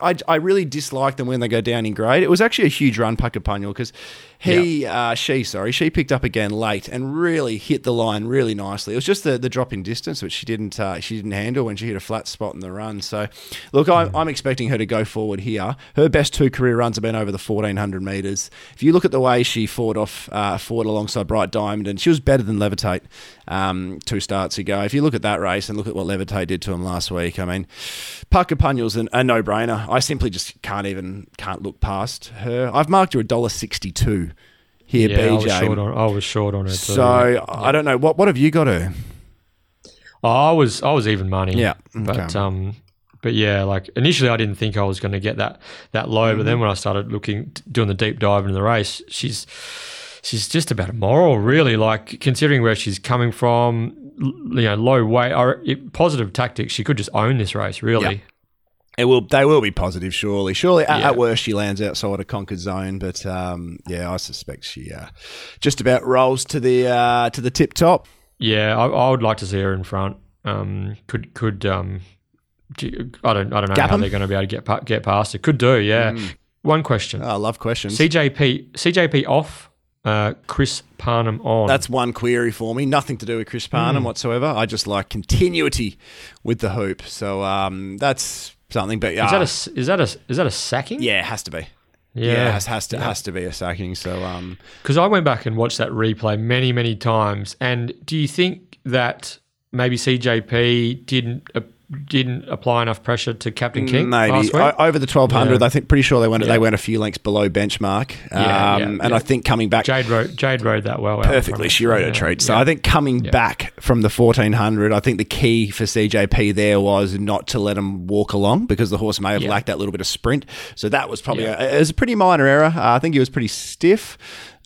I, I really dislike them when they go down in grade. It was actually a huge run, Puckapunyal, because he, uh, she, sorry, she picked up again late and really hit the line really nicely. It was just the, the drop in distance which she didn't uh, she didn't handle when she hit a flat spot in the run. So, look, I'm, I'm expecting her to go forward here. Her best two career runs have been over the 1400 metres. If you look at the way she fought off uh, fought alongside Bright Diamond, and she was better than Levitate um, two starts ago. If you look at that race and look at what Levitate did to him last week, I mean, Puckapunyal's an, a no brainer. I simply just can't even can't look past her. I've marked her a dollar sixty two here, yeah, BJ. I was short on, I was short on it. too. so I don't know what what have you got her? Oh, I was I was even money. Yeah, But um but yeah, like initially I didn't think I was going to get that that low, but Mm-hmm. then when I started looking doing the deep dive into the race, she's she's just about a moral really like considering where she's coming from, you know, low weight or positive tactics, she could just own this race really. It will. They will be positive, surely. Surely, at, Yeah. at worst, she lands outside a conquered zone. But um, yeah, I suspect she uh, just about rolls to the uh, to the tip top. Yeah, I, I would like to see her in front. Um, could could um, I don't I don't know Gap how 'em? they're going to be able to get get past it. Could do, yeah. Mm. One question: Oh, I love questions. CJP CJP off, uh, Chris Parnham on. That's one query for me. Nothing to do with Chris. Parnham whatsoever. I just like continuity with the hoop. So um, that's something. But is uh, that a is that a is that a sacking? yeah, it has to be. yeah. Yeah, it has, has to has to be a sacking. So um, Because I went back and watched that replay many many times. And do you think that maybe CJP didn't didn't apply enough pressure to Captain Kink Maybe last week? Over the twelve hundred. Yeah. I think pretty sure they went Yeah. they went a few lengths below benchmark. Um, Yeah, yeah, and yeah. I think coming back Jade rode Jade rode that well. out in front perfectly, she rode yeah, a treat. So yeah. I think coming back from the fourteen hundred, I think the key for CJP there was not to let him walk along because the horse may have Yeah. lacked that little bit of sprint. So that was probably Yeah. a, it was a pretty minor error. Uh, I think he was pretty stiff.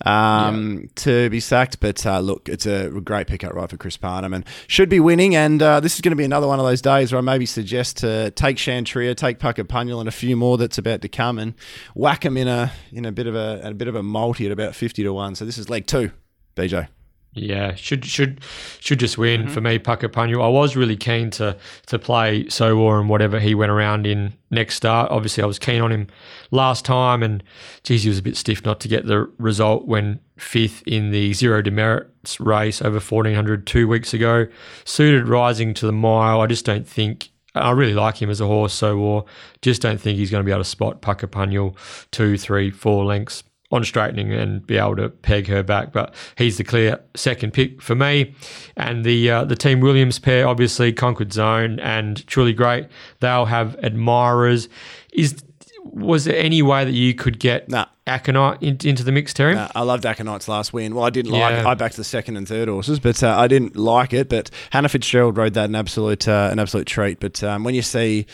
Um, to be sacked, but uh, look, it's a great pickup right for Chris Parnham and should be winning. And uh, this is going to be another one of those days where I maybe suggest to take Chantria, take Puckapunyal, and a few more that's about to come, and whack them in a in a bit of a, a bit of a multi at about fifty to one. So this is leg two, BJ. Yeah, should should should just win Mm-hmm. for me, Puckapunyal. I was really keen to to play Sowar and whatever he went around in next start. Obviously, I was keen on him last time, and geez, he was a bit stiff not to get the result when fifth in the zero demerits race over 1400 two weeks ago. Suited rising to the mile. I just don't think. I really like him as a horse, Sowar. Just don't think he's going to be able to spot Puckapunyal two, three, four lengths on straightening and be able to peg her back. But he's the clear second pick for me. And the uh, the Team Williams pair, obviously Conquered Zone and Truly Great, they'll have admirers. Is was there any way that you could get Nah. Aconite in, into the mix, Terry? Uh, I loved Aconite's last win. Well, I didn't like it. I backed the second and third horses, but uh, I didn't like it. But Hannah Fitzgerald rode that an absolute uh, an absolute treat. But um, when you see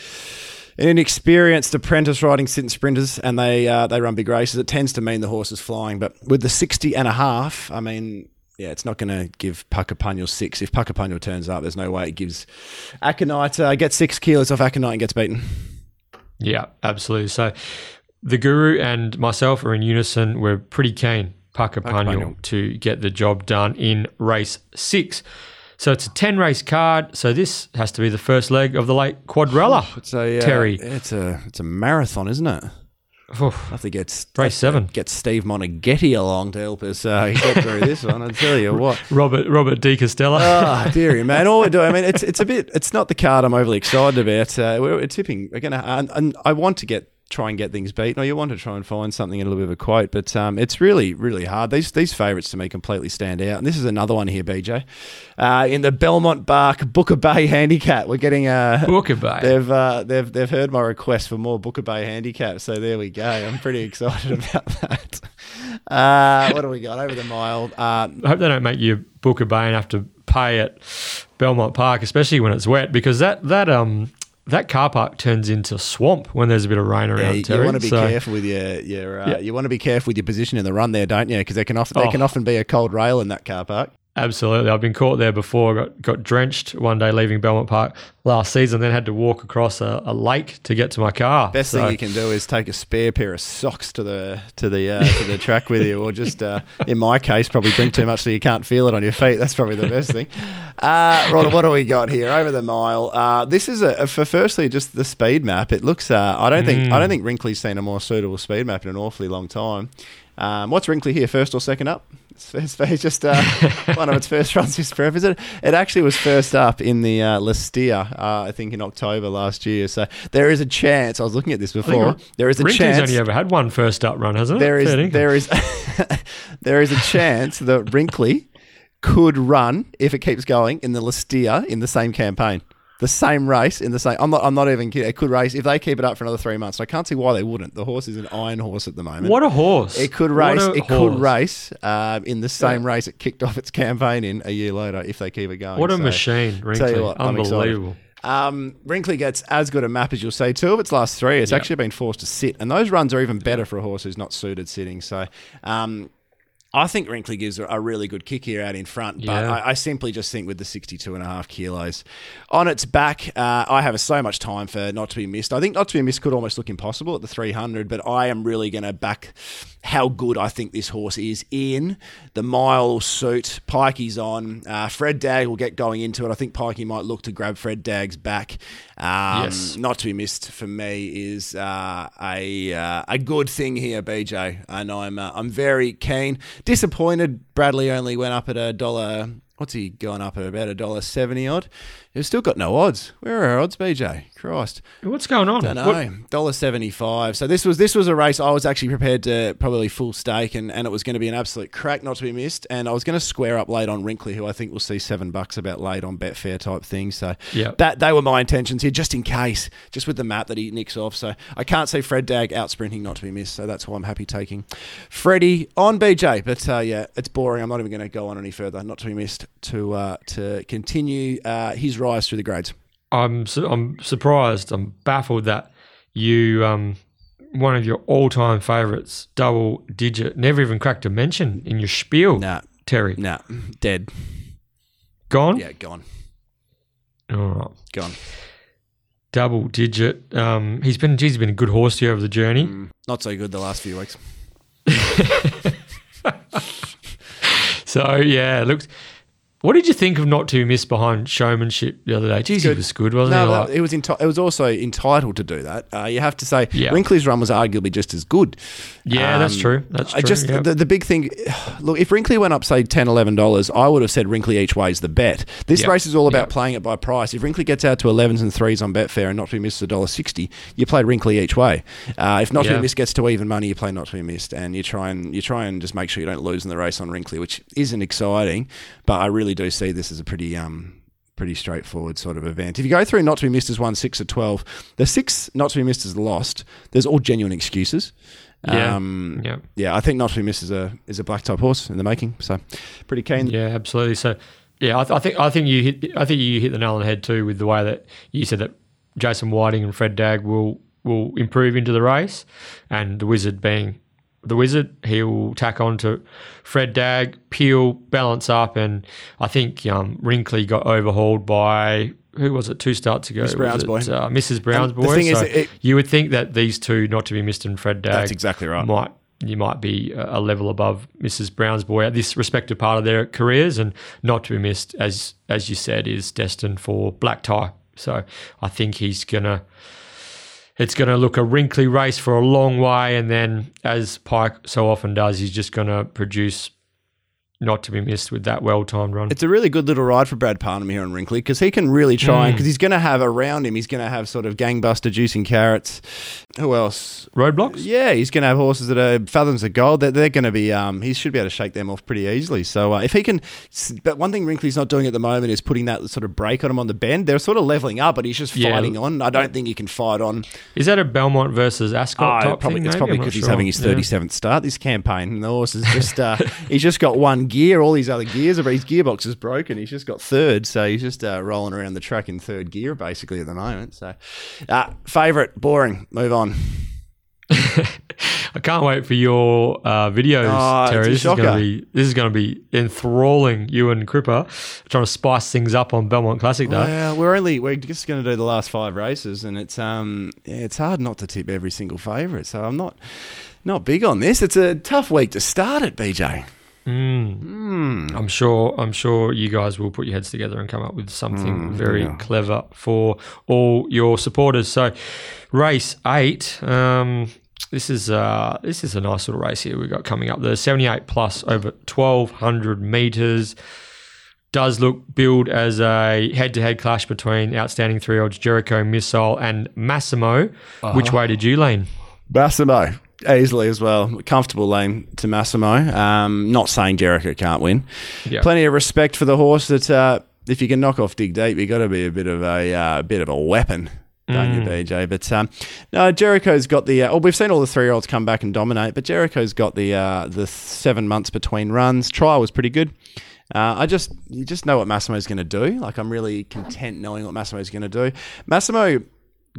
an experienced apprentice riding sprinters and they uh, they run big races, it tends to mean the horse is flying. But with the 60 and a half, I mean, yeah, it's not going to give Puckapunyal six. If Puckapunyal turns up, there's no way it gives Aconite, uh, gets six kilos off Aconite and gets beaten. Yeah, absolutely. So the Guru and myself are in unison. We're pretty keen, Puckapunyal. to get the job done in race six. So it's a 10 race card. So this has to be the first leg of the late quadrella. It's a uh, Terry. It's a it's a marathon, isn't it? Oof. have to get Race seven. Get Steve Moneghetti along to help us uh, get through this one. I tell you what. Robert Robert de Castella. Oh, dearie, man. All we're doing, I mean, it's it's a bit, it's not the card I'm overly excited about. Uh, we're, we're tipping. We're to, and, and I want to get, try and get things beaten, or you want to try and find something in a little bit of a quote, but um, it's really, really hard. These these favourites to me completely stand out. And this is another one here, BJ. Uh, in the Belmont Park Booker Bay handicap, we're getting a. Booker Bay. They've uh, they've they've heard my request for more Booker Bay handicaps, so there we go. I'm pretty excited about that. Uh, what do we got over the mile? Uh, I hope they don't make you Booker bay and have to pay at Belmont Park, especially when it's wet, because that that um that car park turns into swamp when there's a bit of rain yeah, around. you, Terry. want to be So- careful with your your. Uh, Yeah. You want to be careful with your position in the run there, don't you? Because there can often there Oh. can often be a cold rail in that car park. Absolutely. I've been caught there before. Got got drenched one day leaving Belmont Park last season, then had to walk across a, a lake to get to my car. Best So- thing you can do is take a spare pair of socks to the to the uh, to the track with you, or just uh, in my case, probably drink too much so you can't feel it on your feet. That's probably the best thing. Uh, Rod, what do we got here over the mile? Uh, this is a for firstly just the speed map. It looks. Uh, I don't think I don't think Wrinkly's seen a more suitable speed map in an awfully long time. Um, what's Wrinkly here? First or second up? It's, it's, it's just uh, one of its first runs. Is it? It actually was first up in the uh, Lee Steere, uh, I think, in October last year. So there is a chance. I was looking at this before. There is a Wrinkly's chance. only ever had one first up run, hasn't it? there? Is, there, is, there is a chance that Wrinkly could run if it keeps going in the Lee Steere in the same campaign. The same race in the same. I'm not. I'm not even kidding. It could race if they keep it up for another three months. I can't see why they wouldn't. The horse is an iron horse at the moment. What a horse! It could race. It horse. could race uh, in the same race it kicked off its campaign in a year later if they keep it going. What a So, machine, tell you what. Unbelievable. Um, Wrinkly gets as good a map as you'll see. Two of its last three, it's Yeah. actually been forced to sit, and those runs are even better for a horse who's not suited sitting. So, um, I think Wrinkly gives a- a really good kick here out in front, but Yeah. I, I simply just think with the 62 and a half kilos on its back, uh, I have so much time for not to be missed. I think not to be missed could almost look impossible at the 300, but I am really going to back how good I think this horse is in the mile suit. Pikey's on. Uh, Fred Dagg will get going into it. I think Pikey might look to grab Fred Dagg's back. Um, Yes. Not to be missed for me is uh, a uh, a good thing here, BJ, and I'm uh, I'm very keen. Disappointed. Bradley only went up at a dollar. What's he going up at about a dollar seventy odd? He's still got no odds. Where are our odds, BJ? Christ. What's going on? Don't know. Dollar seventy five. So this was this was a race I was actually prepared to probably full stake, and, and it was going to be an absolute crack not to be missed. And I was going to square up late on Wrinkly, who I think will see seven bucks about late on Betfair type thing. So Yeah. that they were my intentions here, just in case, just with the map that he nicks off. So I can't see Fred Dagg out sprinting not to be missed. So that's why I'm happy taking Freddie on BJ. But uh, yeah, it's boring. I'm not even going to go on any further. Not to be missed to uh, to continue uh, his rise through the grades. I'm su- I'm surprised. I'm baffled that you um one of your all time favourites, double digit, never even cracked a mention in your spiel. Nah, Terry, nah, dead. gone. Yeah, gone, All right. gone. Double digit. Um, he's been, geez, he's been a good horse here over the journey. Mm, not so good the last few weeks. So yeah, it looks. What did you think of not to miss behind showmanship the other day? Geez, he was good, wasn't No, he? Like- it was enti- it was also entitled to do that. Uh, you have to say Yeah. Run was arguably just as good. yeah, that's Um, true. That's true. I just yeah. the, the big thing. Look, if Wrinkly went up say 10 dollars, I would have said Wrinkly each way is the bet. This Yeah. race is all about Yeah. playing it by price. If Wrinkly gets out to 11s and threes on Betfair and not to be missed a dollar sixty, you play Wrinkly each way. Uh, if not to be missed gets to even money, you play not to be missed, and you try and you try and just make sure you don't lose in the race on Wrinkly, which isn't exciting. But I really do see this as a pretty um pretty straightforward sort of event. If you go through not to be missed as one, six, or twelve, the six not to be missed as lost. There's all genuine excuses. Yeah. Um, yeah. yeah, I think not to be missed is a is a black type horse in the making. So pretty keen. Yeah, absolutely. So, yeah, I, th- I think I think you hit I think you hit the nail on the head too with the way that you said that Jason Whiting and Fred Dagg will will improve into the race, and the Wizard being the Wizard, he will tack on to Fred Dagg, Peel, balance up, and I think um, got overhauled by. Who was it? Two starts ago, Miss Brown's it, boy. uh, Mrs. Brown's And the boy. thing is, So it- you would think that these two, not to be missed, and Fred Dagg, That's exactly right. might you might be a a level above Mrs. Brown's boy at this respective part of their careers, and not to be missed, as as you said, is destined for black tie. So I think he's gonna. It's going to look a wrinkly race for a long way, and then, as Pike so often does, he's just going to produce not to be missed with that well timed run. It's a really good little ride for Brad Parnham here on Wrinkly because he can really try Mm. and because he's going to have around him. He's going to have sort of gangbuster juicing carrots. Who else? Roadblocks? Yeah, he's going to have horses that are fathoms of gold. They're, they're going to be. Um, he should be able to shake them off pretty easily. So uh, if he can, but one thing Wrinkly's not doing at the moment is putting that sort of break on him on the bend. They're sort of leveling up, but he's just Yeah. fighting on. I don't think he can fight on. Is that a Belmont versus Ascot Oh, type probably, thing? it's maybe? probably because he's having his Yeah. 37th start this campaign. And the horse is just, uh, he's just got one gear. All these other gears, his gearbox is broken. He's just got third. So he's just uh, rolling around the track in third gear basically at the moment. So, uh, favourite, boring. Move on. I can't wait for your uh, videos, Oh, Terry. This is going to be this is going to be enthralling. You and Cripper trying to spice things up on Belmont Classic Day. Well, we're only we're just going to do the last five races, and it's um yeah, it's hard not to tip every single favourite. So I'm not not big on this. It's a tough week to start it, BJ. Mm. I'm sure. I'm sure you guys will put your heads together and come up with something very yeah. clever for all your supporters. So, race eight. Um, this is uh, this is a nice little race here we've got coming up. The 78 plus over 1200 meters does look billed as a head-to-head clash between outstanding three-year-olds Jericho Missile and Massimo. Uh-huh. Which way did you lean? Massimo easily as well, comfortable lane to Massimo. Um, not saying Jericho can't win. Yeah. Plenty of respect for the horse. That uh, if you can knock off Dig Deep, you got to be a bit of a uh, bit of a weapon. Don't you, BJ? But um, no, Jericho's got the. Uh, well, we've seen all the three-year-olds come back and dominate, but Jericho's got the uh, the seven months between runs. Trial was pretty good. Uh, I just you just know what Massimo's going to do. Like I'm really content knowing what Massimo's going to do. Massimo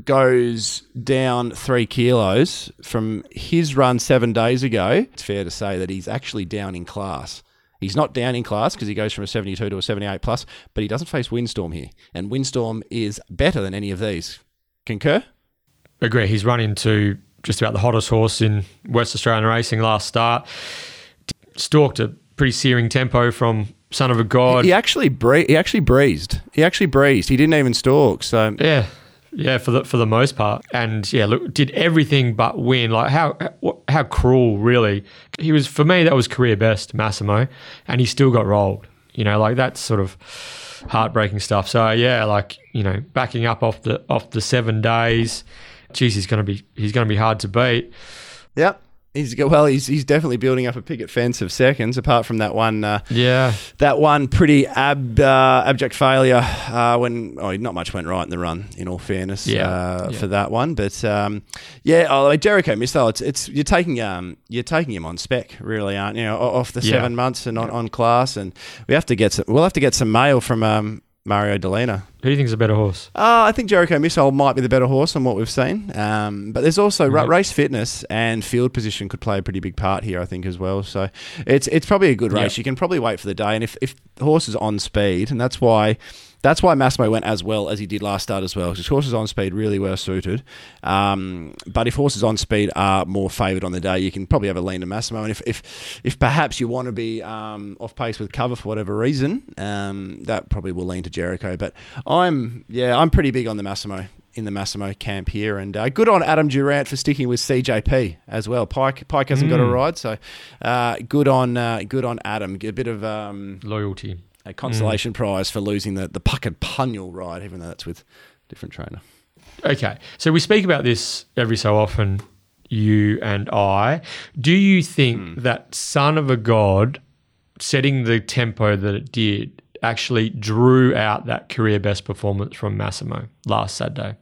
goes down three kilos from his run seven days ago. It's fair to say that he's actually down in class. He's not down in class because he goes from a 72 to a 78 plus, but he doesn't face Windstorm here. And Windstorm is better than any of these. Concur? Agree. He's run into just about the hottest horse in West Australian racing last start. Stalked a pretty searing tempo from Son of a God. He actually bree- he actually breezed. He actually breezed. He didn't even stalk. So Yeah, yeah, for the for the most part, and yeah, look, did everything but win. Like how how, cruel, really. He was for me that was career best, Massimo, and he still got rolled. You know, like that's sort of heartbreaking stuff. So yeah, like you know, backing up off the off the seven days. Geez, he's gonna be he's gonna be hard to beat. Yep. He's well. He's he's definitely building up a picket fence of seconds. Apart from that one, uh, Yeah, that one pretty ab uh, abject failure uh, when oh not much went right in the run. In all fairness, Yeah, uh, yeah. for that one. But um, yeah, oh, Jericho Missile. It's it's you're taking um you're taking him on spec, really, aren't you? Off the Yeah. seven months and on, on class, and we have to get some. We'll have to get some mail from um, Mario Delena. who do you think is a better horse? Uh, I think Jericho Missile might be the better horse on what we've seen. Um, but there's also race fitness and field position could play a pretty big part here, I think, as well. So it's it's probably a good race. Yep. You can probably wait for the day. And if, if the horse is on speed, and that's why that's why Massimo went as well as he did last start as well, because horses on speed really well suited. Um, but if horses on speed are more favoured on the day, you can probably have a lean to Massimo. And if if, if perhaps you want to be um, off pace with cover for whatever reason, um, that probably will lean to Jericho. But I'm yeah, I'm pretty big on the Massimo in the Massimo camp here, and uh, good on Adam Durrant for sticking with CJP as well. Pike Pike hasn't got a Mm. ride, so uh, good on uh, good on Adam. A bit of um, Loyalty. A consolation prize for losing the the Puckapunyal ride, even though that's with a different trainer. Okay, so we speak about this every so often, you and I. Do you think hmm. that Son of a God setting the tempo that it did actually drew out that career best performance from Massimo last Saturday?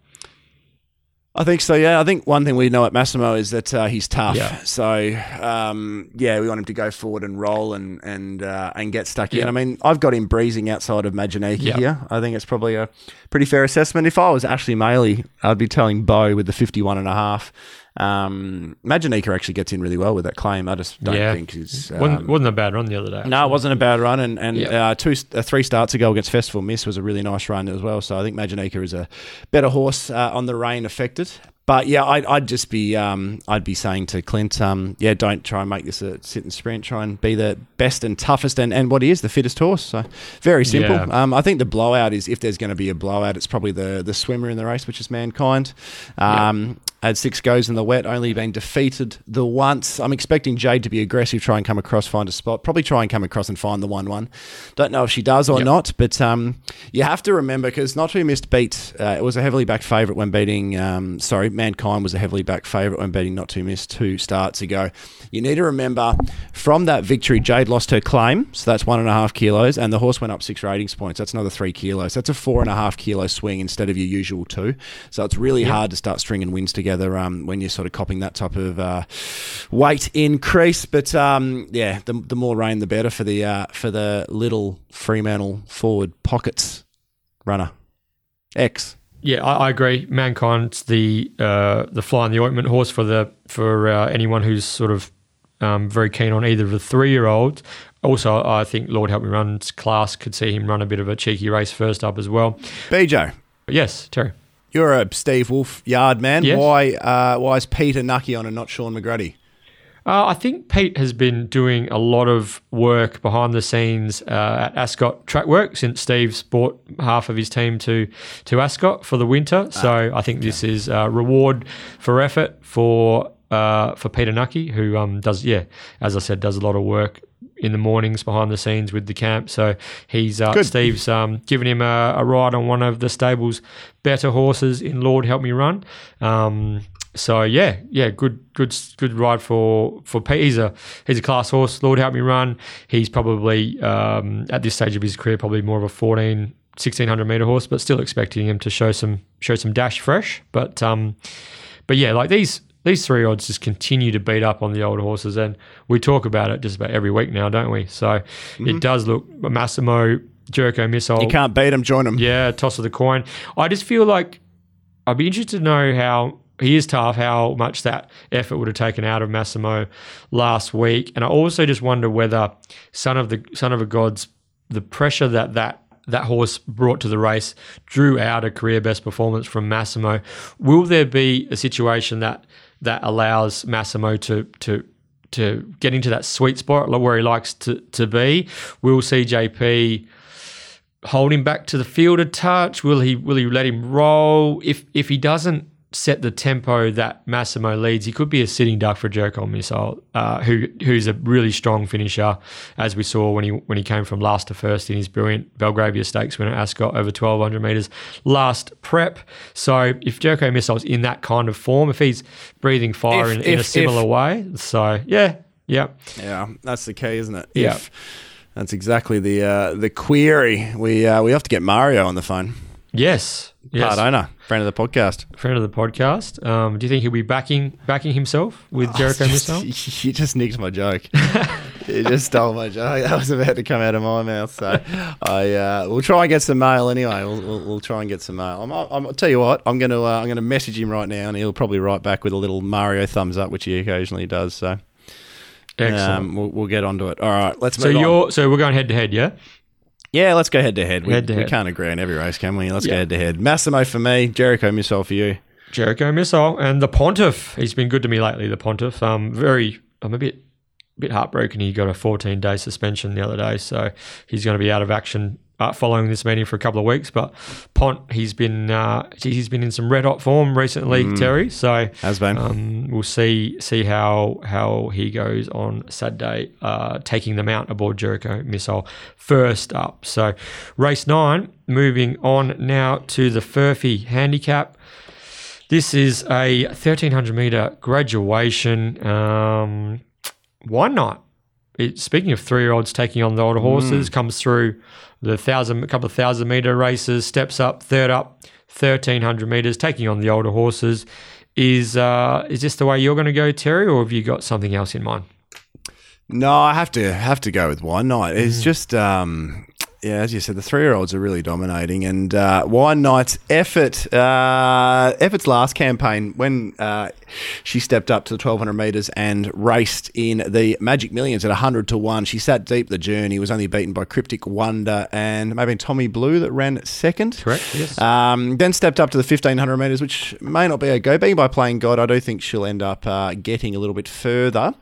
I think so. Yeah, I think one thing we know at Massimo is that uh, he's tough. Yeah. So um, yeah, we want him to go forward and roll and and uh, and get stuck in. Yeah. I mean, I've got him breezing outside of Majaniki Yeah. here. I think it's probably a pretty fair assessment. If I was Ashley Maley, I'd be telling Bo with the 51 and a half. Um, Majanika actually gets in really well with that claim. I just don't Yeah. think he's. wasn't, um, wasn't a bad run the other day. no, it wasn't a bad run, and and Yeah. uh, two uh, three starts ago against Festival Miss was a really nice run as well. So I think Majanika is a better horse uh, on the rain affected. But yeah, I'd, I'd just be um, I'd be saying to Clint, um, yeah, don't try and make this a sit and sprint. Try and be the best and toughest and, and what he is, the fittest horse. So very simple. Yeah. Um, I think the blowout is if there's going to be a blowout, it's probably the the swimmer in the race, which is Mankind. Um, Had six goes in the wet, only been defeated the once. I'm expecting Jade to be aggressive, try and come across, find a spot, probably try and come across and find the one-one. Don't know if she does or Yep. not, but um, you have to remember because not too missed beat. Uh, it was a heavily backed favourite when beating. Um, sorry, Mankind was a heavily backed favourite when beating not too missed two starts ago. You need to remember from that victory, Jade lost her claim, so that's one and a half kilos, and the horse went up six ratings points. That's another three kilos. That's a four and a half kilo swing instead of your usual two. So it's really hard to start stringing wins together um, when you're sort of copping that type of uh, weight increase. But um, yeah, the, the more rain, the better for the uh, for the little Fremantle forward pockets runner. X Yeah, I, I agree. Mankind's the uh, the fly in the ointment horse for the for uh, anyone who's sort of um, very keen on either of the three year olds. Also, I think Lord Help Me Run's class could see him run a bit of a cheeky race first up as well. BJ, yes, Terry. You're a Steve Wolfe yard man. Yes. Why uh, why is Peter Knuckey on and not Shaun McGruddy? Uh, I think Pete has been doing a lot of work behind the scenes uh, at Ascot Track Work since Steve's brought half of his team to to Ascot for the winter. So I think this is a reward for effort for uh, for Peter Knuckey, who um, does yeah, as I said, does a lot of work in the mornings behind the scenes with the camp. So he's uh, Steve's um, given him a, a ride on one of the stable's better horses in Lord Help Me Run. Um, so yeah, yeah, good, good, good ride for for Pete. He's a he's a class horse. Lord help me run. He's probably um, at this stage of his career probably more of a 14, 1600 meter horse, but still expecting him to show some show some dash fresh. But um, but yeah, like these these three odds just continue to beat up on the old horses, and we talk about it just about every week now, don't we? So it mm-hmm. does look Massimo, Jericho Missile. You can't beat him, join him. Yeah, toss of the coin. I just feel like I'd be interested to know how he is tough, how much that effort would have taken out of Massimo last week, and I also just wonder whether son of the son of a gods, the pressure that that that horse brought to the race drew out a career best performance from Massimo. Will there be a situation that that allows Massimo to to to get into that sweet spot where he likes to, to be? Will CJP hold him back to the field a touch? Will he will he let him roll? If if he doesn't set the tempo that Massimo leads, he could be a sitting duck for Jericho Missile, uh, who who's a really strong finisher, as we saw when he when he came from last to first in his brilliant Belgravia Stakes at Ascot over twelve hundred meters last prep. So if Jericho Missile's in that kind of form, if he's breathing fire If- in, in a similar if- way, so yeah, yeah, Yeah, that's the key, isn't it? Yeah. That's exactly the uh, the query. We uh, we have to get Mario on the phone. Yes, yes. Part owner, friend of the podcast. friend of the podcast. Um, do you think he'll be backing backing himself with Jericho Oh, Missile? You just nicked my joke. you just stole my joke. That was about to come out of my mouth. So I uh, we'll try and get some mail anyway. We'll, we'll, we'll try and get some mail. I'm, I'm, I'll tell you what. I'm gonna uh, I'm gonna message him right now, and he'll probably write back with a little Mario thumbs up, which he occasionally does. So Excellent. um, we'll, we'll get onto it. All right, let's so move on. you're so we're going head to head, yeah? Yeah, let's go head to head. We, Head to we head. can't agree on every race, can we? Let's go head to head. Massimo for me, Jericho Missile for you. Jericho Missile and the Pontiff. He's been good to me lately. The Pontiff. Um, very. I'm a bit bit heartbroken. He got a 14 day suspension the other day, so he's going to be out of action. Uh, following this meeting for a couple of weeks, but Pont he's been uh, he's been in some red hot form recently, Mm. Terry. So Has been. Um, we'll see see how how he goes on Saturday, uh, taking the mount aboard Jericho Missile first up. So race nine, moving on now to the Furphy handicap. This is a 1300 meter graduation. Um, why not? It, speaking of three year olds taking on the older horses, comes through the thousand, a couple of thousand meter races, steps up, third up, 1300 meters, taking on the older horses. Is uh, is this the way you're going to go, Terry, or have you got something else in mind? No, I have to have to go with Wine Night. Mm. It's just um, yeah, as you said, the three year olds are really dominating, and uh, Wine Knight's effort, uh, effort's last campaign when uh, she stepped up to the twelve hundred meters and raced in the Magic Millions at hundred to one. She sat deep the journey, was only beaten by Cryptic Wonder and maybe Tommy Blue that ran second. Correct. Yes. Um, then stepped up to the 1500 metres, which may not be a go. Being by playing God, I do think she'll end up uh, getting a little bit further.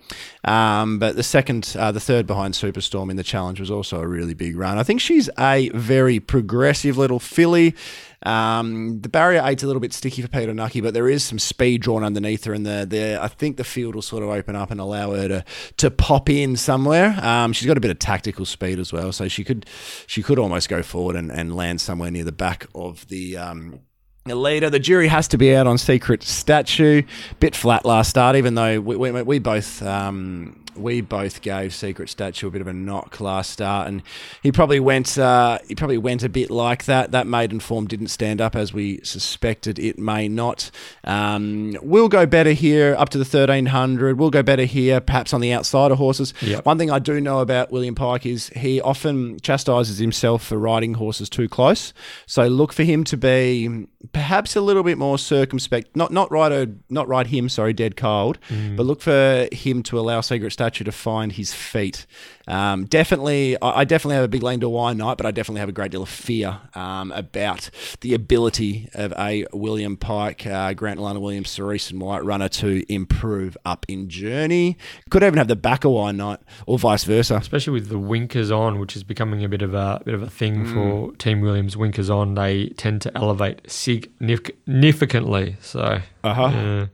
Um, but the second, uh, the third behind Superstorm in the challenge was also a really big run. I think she's a very progressive little filly. Um, the barrier eight's a little bit sticky for Peter Knuckey, but there is some speed drawn underneath her, and the, the I think the field will sort of open up and allow her to to pop in somewhere. Um, she's got a bit of tactical speed as well, so she could she could almost go forward and, and land somewhere near the back of the. Um, the leader, the jury has to be out on Secret Statue. Bit flat last start, even though we, we, we both um, we both gave Secret Statue a bit of a knock last start, and he probably went uh, he probably went a bit like that. That maiden form didn't stand up as we suspected it may not. Um, we'll go better here up to the thirteen hundred. We'll go better here, perhaps on the outside of horses. Yep. One thing I do know about William Pike is he often chastises himself for riding horses too close. So look for him to be perhaps a little bit more circumspect. Not not ride uh, not ride him. Sorry, dead cold, mm. but look for him to allow Secret Statue to find his feet. Um, definitely, I, I definitely have a big lean to Why Not, but I definitely have a great deal of fear um, about the ability of a William Pike, uh, Grant Lana Williams, Cerise and White runner to improve up in journey. Could even have the back of Why Not, or vice versa. especially with the winkers on, which is becoming a bit of a bit of a thing Mm. for Team Williams. Winkers on, they tend to elevate significantly. So, Uh-huh.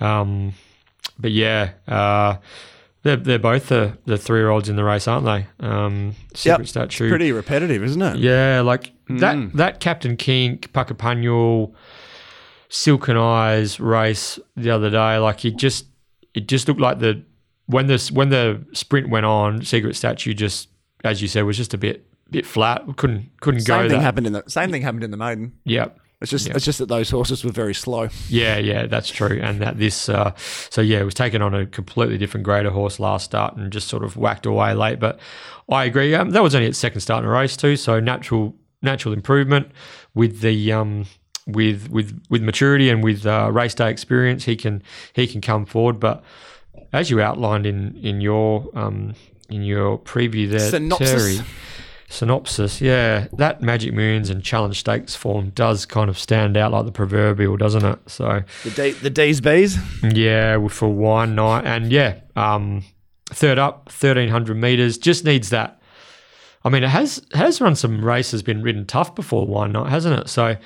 uh, um, but yeah, uh, they're they're both the the three year olds in the race, aren't they? Um, Secret Yep. Statue, Pretty repetitive, isn't it? yeah, like Mm. that that Captain Kink, Puckapunyal, Silken Eyes race the other day. Like it just it just looked like the when the when the sprint went on, Secret Statue just as you said was just a bit bit flat. Couldn't couldn't Same go thing that. happened in the same thing happened in the maiden. Yeah. It's just Yeah. it's just that those horses were very slow. Yeah, yeah, that's true. And that this, uh, so yeah, it was taken on a completely different grader horse last start and just sort of whacked away late. But I agree. Um, that was only its second start in a race too, so natural, natural improvement with the um, with with with maturity and with uh, race day experience, he can he can come forward. But as you outlined in in your um, in your preview there, Synopsis. Terry, synopsis, yeah, that Magic Millions and Challenge Stakes form does kind of stand out like the proverbial, doesn't it? So The D, the D's B's. yeah, for one night, and yeah, um, third up, thirteen hundred meters, just needs that. I mean, it has has run some races, been ridden tough before one night, hasn't it? So,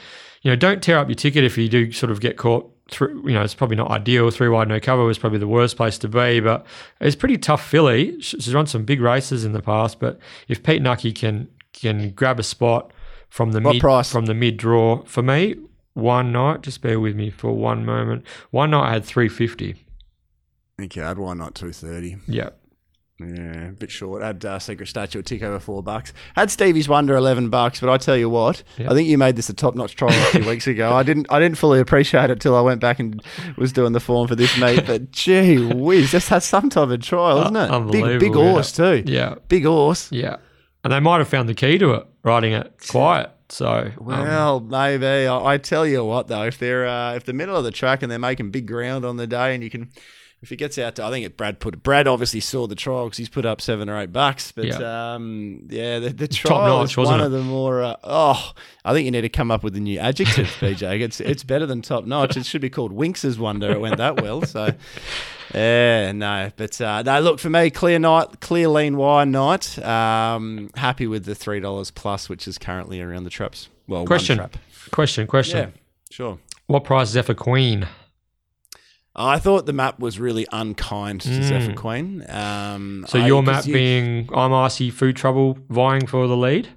you know, don't tear up your ticket if you do sort of get caught. Through, you know, it's probably not ideal. Three wide, no cover was probably the worst place to be, but it's pretty tough filly. She's run some big races in the past, but if Pete Knuckey can can grab a spot from the What mid price? from the mid draw for me, one night. Just bear with me for one moment. One night I had three fifty. Okay, I'd why not two thirty? Yeah, Yeah, a bit short. Had uh, Secret Statue a tick over four bucks. Had Stevie's Wonder eleven bucks, but I tell you what. I think you made this a top notch trial a few weeks ago. I didn't, I didn't fully appreciate it till I went back and was doing the form for this meet. But gee whiz, this has some type of trial, isn't it? Big, big unbelievable, yeah. horse too. yeah, Big horse. yeah. And they might have found the key to it, riding it quiet. So, um, Well, maybe. I, I tell you what, though, if they're uh, if the middle of the track and they're making big ground on the day, and you can, if he gets out to, I think it Brad put Brad obviously saw the trial because he's put up seven or eight bucks, but Yeah. um, yeah, the, the Top trial notch, wasn't one it? of the more. Uh, oh, I think you need to come up with a new adjective, BJ. It's it's better than top notch. It should be called Winks's Wonder. It went that well, so. Yeah, no, but uh, no. Look for me, clear night, clear lean wine night. Um, happy with the three dollars plus, which is currently around the traps. Well, question, trap. question, question. Yeah, sure. What price is that for Queen? I thought the map was really unkind to Mm. Zephyr Queen. Um, So I- your map you- being I'm icy food trouble vying for the lead.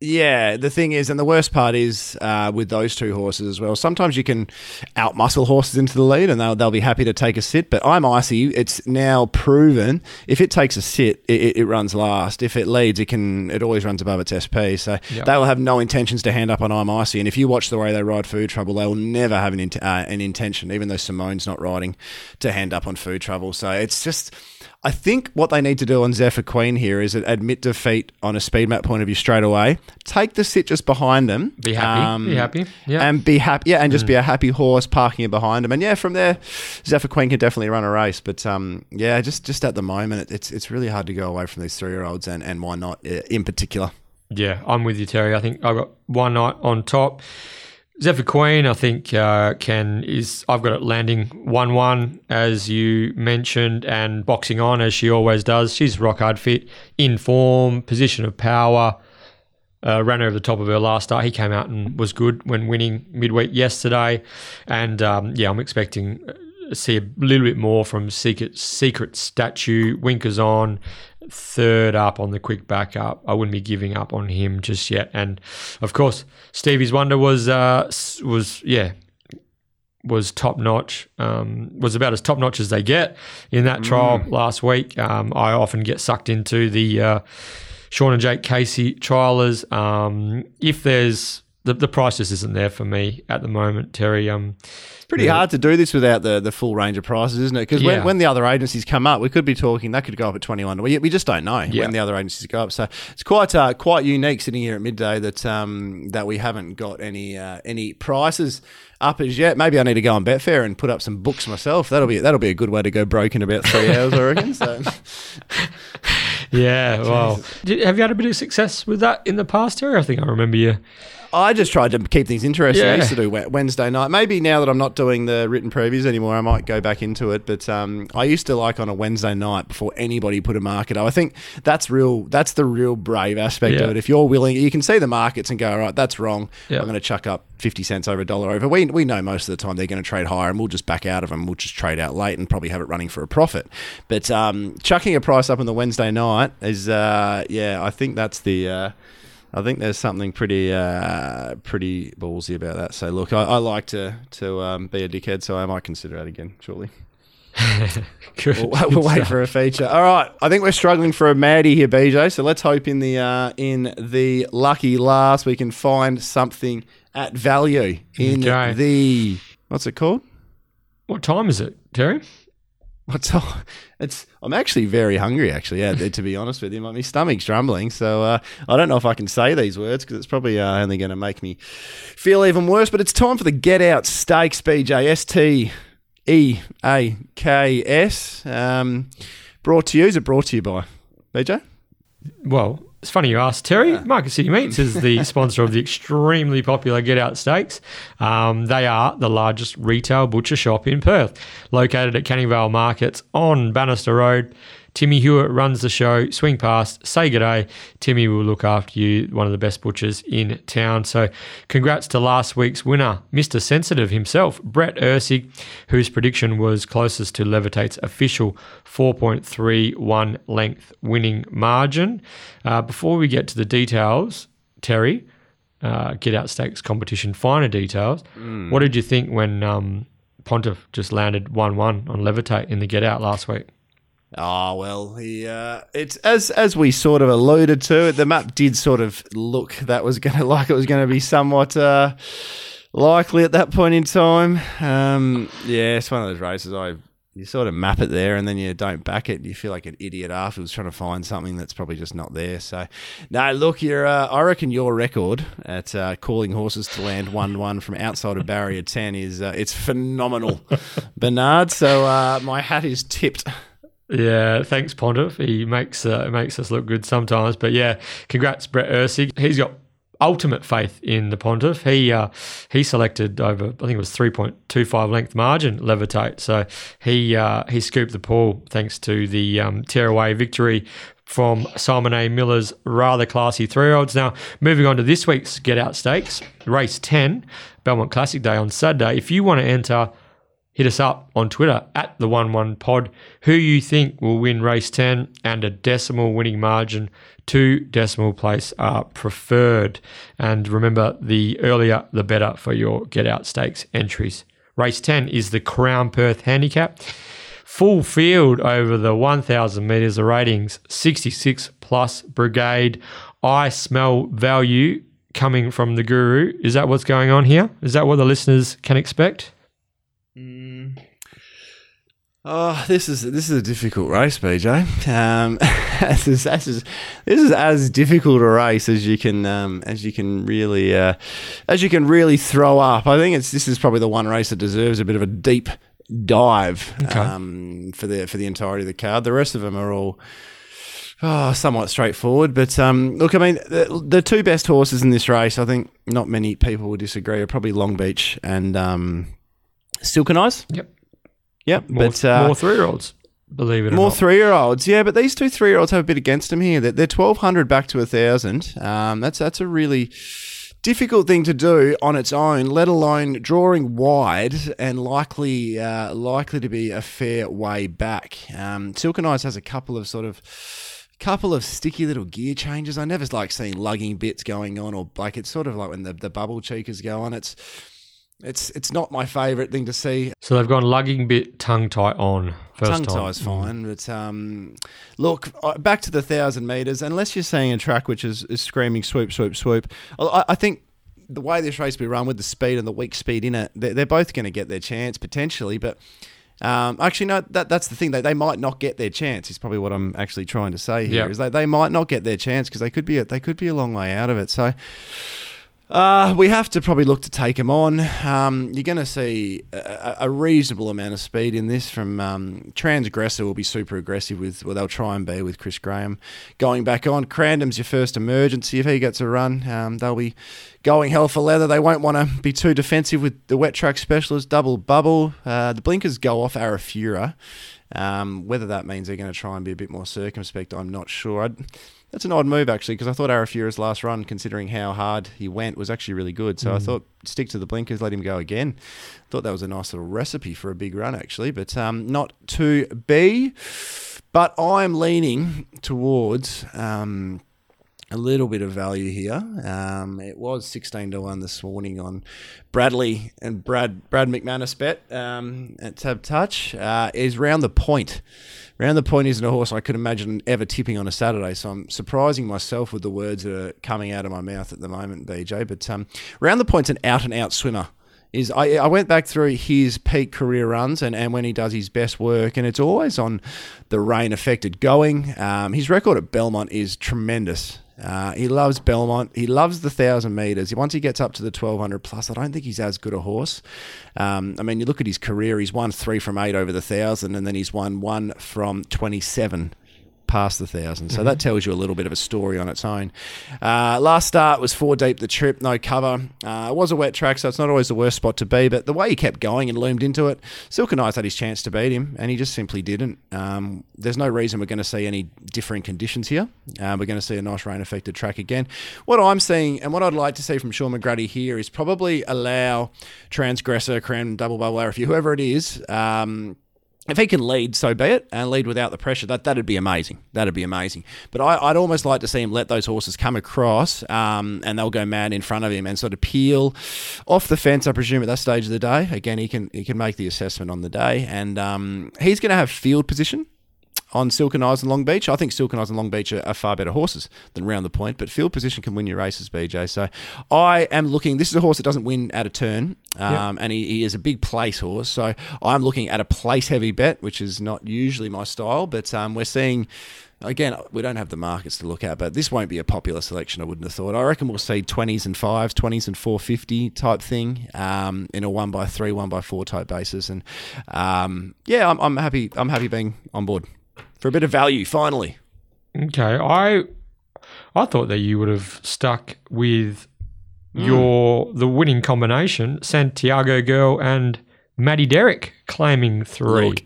Yeah, the thing is, and the worst part is uh, with those two horses as well. Sometimes you can outmuscle horses into the lead, and they'll they'll be happy to take a sit. But I'm icy. It's now proven if it takes a sit, it, it, runs last. If it leads, it can. It always runs above its SP. So Yep. they will have no intentions to hand up on I'm icy. And if you watch the way they ride Food Trouble, they will never have an int- uh, an intention, even though Simone's not riding, to hand up on Food Trouble. So it's just. I think what they need to do on Zephyr Queen here is admit defeat on a speed map point of view straight away. Take the sit just behind them. Be happy. um, be happy. Yeah. Mm. And be happy, yeah, and just be a happy horse parking it behind them, and yeah, from there, Zephyr Queen can definitely run a race. But um, yeah, just just at the moment, it's it's really hard to go away from these three year olds, and and why not uh, in particular? Yeah, I'm with you, Terry. I think I've got one night on top. Zephyr Queen, I think, uh, can is I've got it landing one one as you mentioned, and boxing on as she always does. She's rock hard fit, in form, position of power. Uh, ran over the top of her last start. He came out and was good when winning midweek yesterday, and um, yeah, I'm expecting uh, see a little bit more from Secret Secret Statue. Winkers on third up on the quick backup. I wouldn't be giving up on him just yet. And of course, Stevie's Wonder was uh, was yeah was top notch. Um, was about as top notch as they get in that trial last week. Um, I often get sucked into the uh, Sean and Jake Casey trialers. Um, if there's the, the price just isn't there for me at the moment, Terry. Um, It's pretty hard to do this without the, the full range of prices, isn't it? Because Yeah. when, when the other agencies come up, we could be talking that could go up at twenty one. We, we just don't know Yeah. when the other agencies go up. So it's quite uh, quite unique sitting here at midday that um, that we haven't got any uh, any prices up as yet. Maybe I need to go on Betfair and put up some books myself. That'll be that'll be a good way to go broke in about three hours, I reckon. So. yeah, well, did, have you had a bit of success with that in the past, Terry? I think I remember you. I just tried to keep things interesting. I used to do Wednesday night. Maybe now that I'm not doing the written previews anymore, I might go back into it. But um, I used to like on a Wednesday night before anybody put a market up. I think that's real. That's the real brave aspect Yeah. of it. If you're willing, you can see the markets and go, all right, that's wrong. Yeah. I'm going to chuck up 50 cents over a dollar over. We, we know most of the time they're going to trade higher and we'll just back out of them. We'll just trade out late and probably have it running for a profit. But um, chucking a price up on the Wednesday night is, uh, yeah, I think that's the. Uh, I think there's something pretty uh, pretty ballsy about that. So look, I, I like to to um, be a dickhead, so I might consider that again shortly. Good. We'll, we'll wait for a feature. All right, I think we're struggling for a Maddie here, BJ. So let's hope in the uh, in the lucky last we can find something at value in Okay. the what's it called? What time is it, Terry? What's all, it's? I'm actually very hungry. Actually, yeah. to be honest with you, my stomach's rumbling. So uh, I don't know if I can say these words because it's probably uh, only going to make me feel even worse. But it's time for the Get Out Steaks, BJ. S T E A K S. Um, brought to you. Is it brought to you by BJ? Well, it's funny you asked, Terry. Market City Meats is the sponsor of the extremely popular Get Out Steaks. Um, they are the largest retail butcher shop in Perth, located at Canning Vale Markets on Bannister Road. Timmy Hewitt runs the show. Swing past, say good day. Timmy will look after you, one of the best butchers in town. So, congrats to last week's winner, Mr. Sensitive himself, Brett Ursig, whose prediction was closest to Levitate's official 4.31 length winning margin. Uh, before we get to the details, Terry, uh, Get Out Stakes competition finer details. What did you think when um, Pontiff just landed 1 1 on Levitate in the Get Out last week? Oh well, he uh, it's as as we sort of alluded to. The map did sort of look that was going to like it was going to be somewhat uh, likely at that point in time. Um, yeah, it's one of those races. I you sort of map it there and then you don't back it. You feel like an idiot afterwards trying to find something that's probably just not there. So, no, look, you're. Uh, I reckon your record at uh, calling horses to land one one from outside of barrier ten is uh, it's phenomenal, Bernard. So uh, my hat is tipped. Yeah, thanks Pontiff. He makes uh, makes us look good sometimes. But yeah, congrats Brett Ursig. He's got ultimate faith in the Pontiff. He uh, he selected over I think it was three point two five length margin levitate. So he uh, he scooped the pool thanks to the um, tearaway victory from Simon A. Miller's rather classy three year olds. Now, moving on to this week's Get Out Stakes, race 10, Belmont Classic Day on Saturday. If you want to enter, hit us up on Twitter at the 1 1 pod who you think will win race 10 and a decimal winning margin. Two decimal place are preferred. And remember, the earlier the better for your Get Out Stakes entries. Race 10 is the Crown Perth Handicap. Full field over the 1,000 metres of ratings, 66 plus brigade. I smell value coming from the guru. Is that what's going on here? Is that what the listeners can expect? Oh, this is this is a difficult race, BJ. Um, this is this is this is as difficult a race as you can um, as you can really uh, as you can really throw up. I think it's this is probably the one race that deserves a bit of a deep dive Okay. um, for the for the entirety of the card. The rest of them are all. Oh, somewhat straightforward, but um, look, I mean, the, the two best horses in this race, I think not many people would disagree, are probably Long Beach and um, Silken Eyes. Yep. Yep, More, but uh, more three year olds, believe it or more not. three year olds, yeah, but these two three year olds have a bit against them here. They're, they're twelve hundred back to a thousand. Um, that's that's a really difficult thing to do on its own, let alone drawing wide and likely uh, likely to be a fair way back. Um, Silken Eyes has a couple of sort of couple of sticky little gear changes. I never like seeing lugging bits going on, or like it's sort of like when the, the bubble cheekers go on. It's it's it's not my favourite thing to see. so they've gone lugging bit, tongue tie on. First Tongue time. tie's fine, but um, look uh, back to the thousand meters. Unless you're seeing a track which is, is screaming swoop, swoop, swoop. I, I think the way this race will be run with the speed and the weak speed in it, they're, they're both going to get their chance potentially. But um, actually, no, that, that's the thing. They, they might not get their chance. Is probably what I'm actually trying to say here. Yep. Is they, they might not get their chance because they could be a, they could be a long way out of it. So. Uh, we have to probably look to take him on. Um, you're going to see a, a reasonable amount of speed in this from um, Transgressor will be super aggressive with, well, they'll try and be with Chris Graham going back on. Crandom's your first emergency. If he gets a run, um, they'll be going hell for leather. They won't want to be too defensive with the wet track specialist, double bubble. Uh, the blinkers go off Arafura. Um, whether that means they're going to try and be a bit more circumspect, I'm not sure. I'd, that's an odd move actually, because I thought Arafura's last run, considering how hard he went, was actually really good. So I thought stick to the blinkers, let him go again. Thought that was a nice little recipe for a big run actually, but um, not to be. But I'm leaning towards. Um, a little bit of value here. Um, it was sixteen to one this morning on Bradley and Brad Brad McManus bet um, at Tab Touch. Uh, is round the point. Round the point isn't a horse I could imagine ever tipping on a Saturday, so I'm surprising myself with the words that are coming out of my mouth at the moment, BJ. But um, round the point's an out and out swimmer is I, I went back through his peak career runs and, and when he does his best work, and it's always on the rain affected going. Um, his record at Belmont is tremendous. Uh, he loves Belmont. He loves the thousand meters. Once he gets up to the twelve hundred plus, I don't think he's as good a horse. Um, I mean, you look at his career. He's won three from eight over the thousand, and then he's won one from twenty-seven past the thousand. So that tells you a little bit of a story on its own. Uh, last start was four deep the trip, no cover. Uh, it was a wet track, so it's not always the worst spot to be. But the way he kept going and loomed into it, Silken Eyes had his chance to beat him, and he just simply didn't. Um, there's no reason we're going to see any differing conditions here. Uh, we're going to see a nice rain affected track again. What I'm seeing, and what I'd like to see from Shaun McGruddy here, is probably allow Transgressor, Crown, Double Bubble, if whoever it is, um, if he can lead, so be it, and lead without the pressure, that that'd be amazing. That'd be amazing. But I, would almost like to see him let those horses come across, um, and they'll go mad in front of him and sort of peel off the fence. I presume at that stage of the day. Again, he can he can make the assessment on the day, and um, he's going to have field position on Silken Eyes and Long Beach. I think Silken Eyes and Long Beach are, are, far better horses than Round the Point, but field position can win your races, BJ. So I am looking. This is a horse that doesn't win at a turn, um, yep. and he, he, is a big place horse. So I'm looking at a place heavy bet, which is not usually my style, but um, we're seeing. Again, we don't have the markets to look at, but this won't be a popular selection. I wouldn't have thought. I reckon we'll see twenties and fives, twenties and four fifty type thing um, in a one by three, one by four type basis. And um, yeah, I'm, I'm happy. I'm happy being on board for a bit of value finally. Okay, I I thought that you would have stuck with mm. your the winning combination, Santiago Girl and Maddie Derrick claiming three. Look,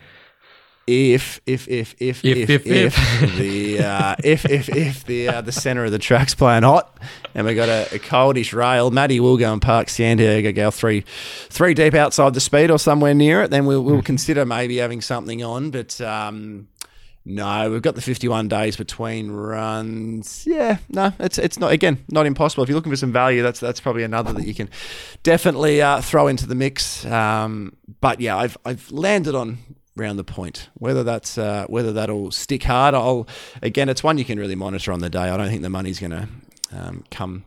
if if if if if if, if, if the uh, if if if the uh, the center of the track's playing hot and we got a, a coldish rail, Maddie will go and park Santiago Girl three three deep outside the speed or somewhere near it. Then we'll we'll consider maybe having something on, but. Um, no, we've got the 51 days between runs. Yeah, no, it's it's not again not impossible. If you're looking for some value, that's that's probably another that you can definitely uh, throw into the mix. Um, but yeah, I've I've landed on round the point. Whether that's uh, whether that'll stick hard, I'll again, it's one you can really monitor on the day. I don't think the money's going to um, come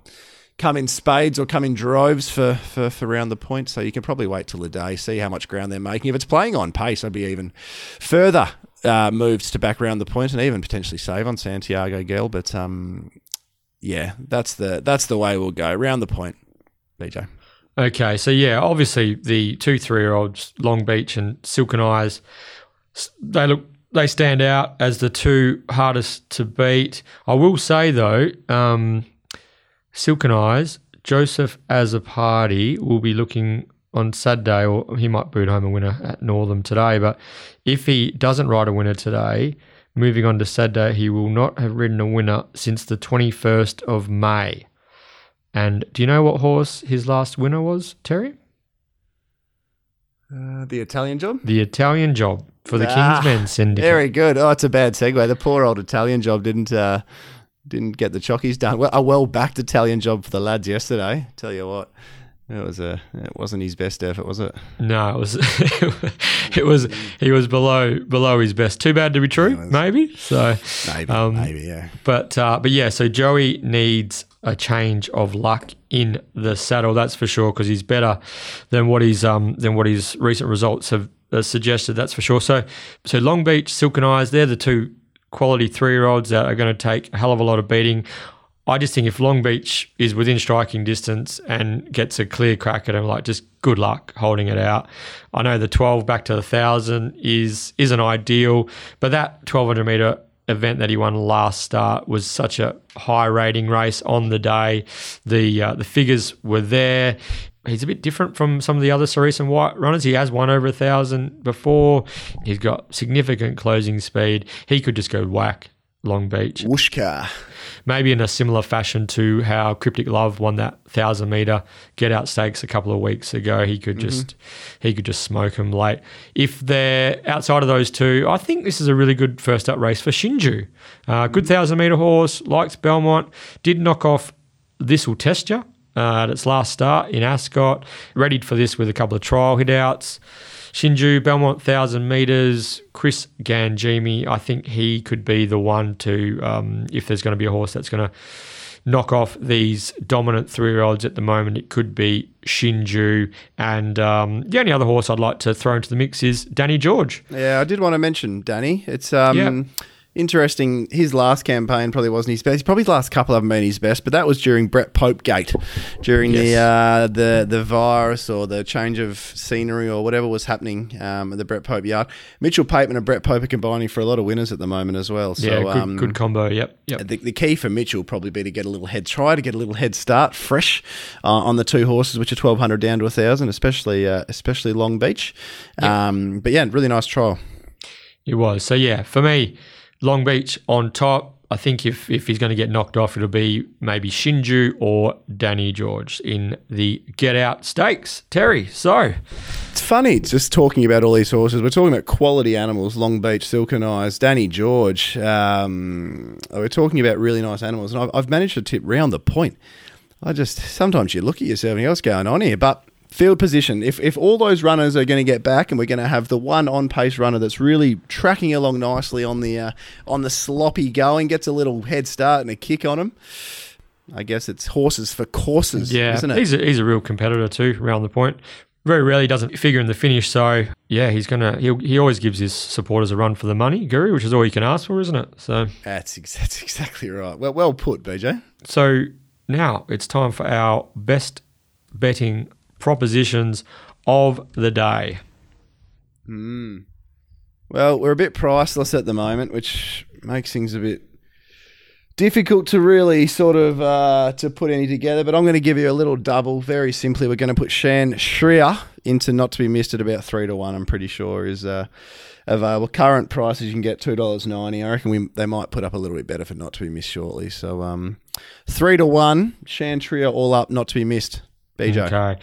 come in spades or come in droves for, for, for round the point. So you can probably wait till the day, see how much ground they're making. If it's playing on pace, I'd be even further uh, moves to back round the point and even potentially save on Santiago Girl. But um, yeah, that's the that's the way we'll go round the point, BJ. Okay, so yeah, obviously the two three year olds, Long Beach and Silken Eyes, they look they stand out as the two hardest to beat. I will say though, um, Silken Eyes, Joseph Azzopardi will be looking on Saturday, or he might boot home a winner at Northam today. But if he doesn't ride a winner today, moving on to Saturday, he will not have ridden a winner since the 21st of May. And do you know what horse his last winner was, Terry? Uh, the Italian job? The Italian job for the ah, Kingsmen syndicate. Very good. Oh, it's a bad segue. The poor old Italian job didn't uh, didn't get the chockies done. Well, a well backed Italian job for the lads yesterday. Tell you what. It was a. It wasn't his best effort, was it? No, it was. it was. He was below below his best. Too bad to be true, maybe. So maybe, um, maybe, yeah. But uh, but yeah. So Joey needs a change of luck in the saddle. That's for sure because he's better than what his um than what his recent results have uh, suggested. That's for sure. So so Long Beach, Silken Eyes, they're the two quality three year olds that are going to take a hell of a lot of beating. I just think if Long Beach is within striking distance and gets a clear crack at him, like just good luck holding it out. I know the 12 back to the 1,000 is isn't ideal, but that 1200 meter event that he won last start was such a high rating race on the day. The uh, the figures were there. He's a bit different from some of the other Cerise and White runners. He has won over a thousand before. He's got significant closing speed. He could just go whack Long Beach. Whooshka. Maybe in a similar fashion to how Cryptic Love won that thousand meter get out stakes a couple of weeks ago. He could just he could just smoke them late. If they're outside of those two, I think this is a really good first up race for Shinju. Uh, good thousand meter horse, likes Belmont, did knock off This Will Test You uh, at its last start in Ascot. Readied for this with a couple of trial hit outs. Shinju, Belmont 1000 metres, Chris Ganjimi, I think he could be the one to, um, if there's going to be a horse that's going to knock off these dominant three year olds at the moment, it could be Shinju. And um, the only other horse I'd like to throw into the mix is Danny George. Yeah, I did want to mention Danny. It's um, Yeah. Interesting. His last campaign probably wasn't his best. Probably his last couple haven't been his best, but that was during Brett Pope Gate, during the uh, the the virus or the change of scenery or whatever was happening um, at the Brett Pope yard. Mitchell Pateman and Brett Pope are combining for a lot of winners at the moment as well. So, yeah, good, um, good combo. Yep, yep. the, the key for Mitchell probably be to get a little head, try to get a little head start, fresh uh, on the two horses, which are twelve hundred down to thousand, especially uh, especially Long Beach. Um, but yeah, really nice trial. It was. So yeah, for me, Long Beach on top. I think if, if he's going to get knocked off, it'll be maybe Shinju or Danny George in the Get Out Stakes. Terry, so It's funny just talking about all these horses. We're talking about quality animals, Long Beach, Silken Eyes, Danny George. Um, we're talking about really nice animals, and I've, I've managed to tip round the point. I just sometimes you look at yourself and you go, what's going on here? But field position, if, if all those runners are going to get back and we're going to have the one on pace runner that's really tracking along nicely on the uh, on the sloppy going, gets a little head start and a kick on him. I guess it's horses for courses, yeah, isn't it? he's a, he's a real competitor too around the point. Very rarely doesn't figure in the finish. So yeah, he's gonna he he always gives his supporters a run for the money, Guru, which is all you can ask for, isn't it? So That's ex- that's exactly right. Well, well put, BJ. So now it's time for our best betting propositions of the day. Well, we're a bit priceless at the moment, which makes things a bit difficult to really sort of uh, to put any together. But I'm going to give you a little double. Very simply, we're going to put Shan Shriya into not to be missed at about three to one. I'm pretty sure is uh, available. Current prices you can get two dollars ninety. I reckon we they might put up a little bit better for not to be missed shortly. So um, three to one, Shan Shriya all up, not to be missed. BJ. Okay.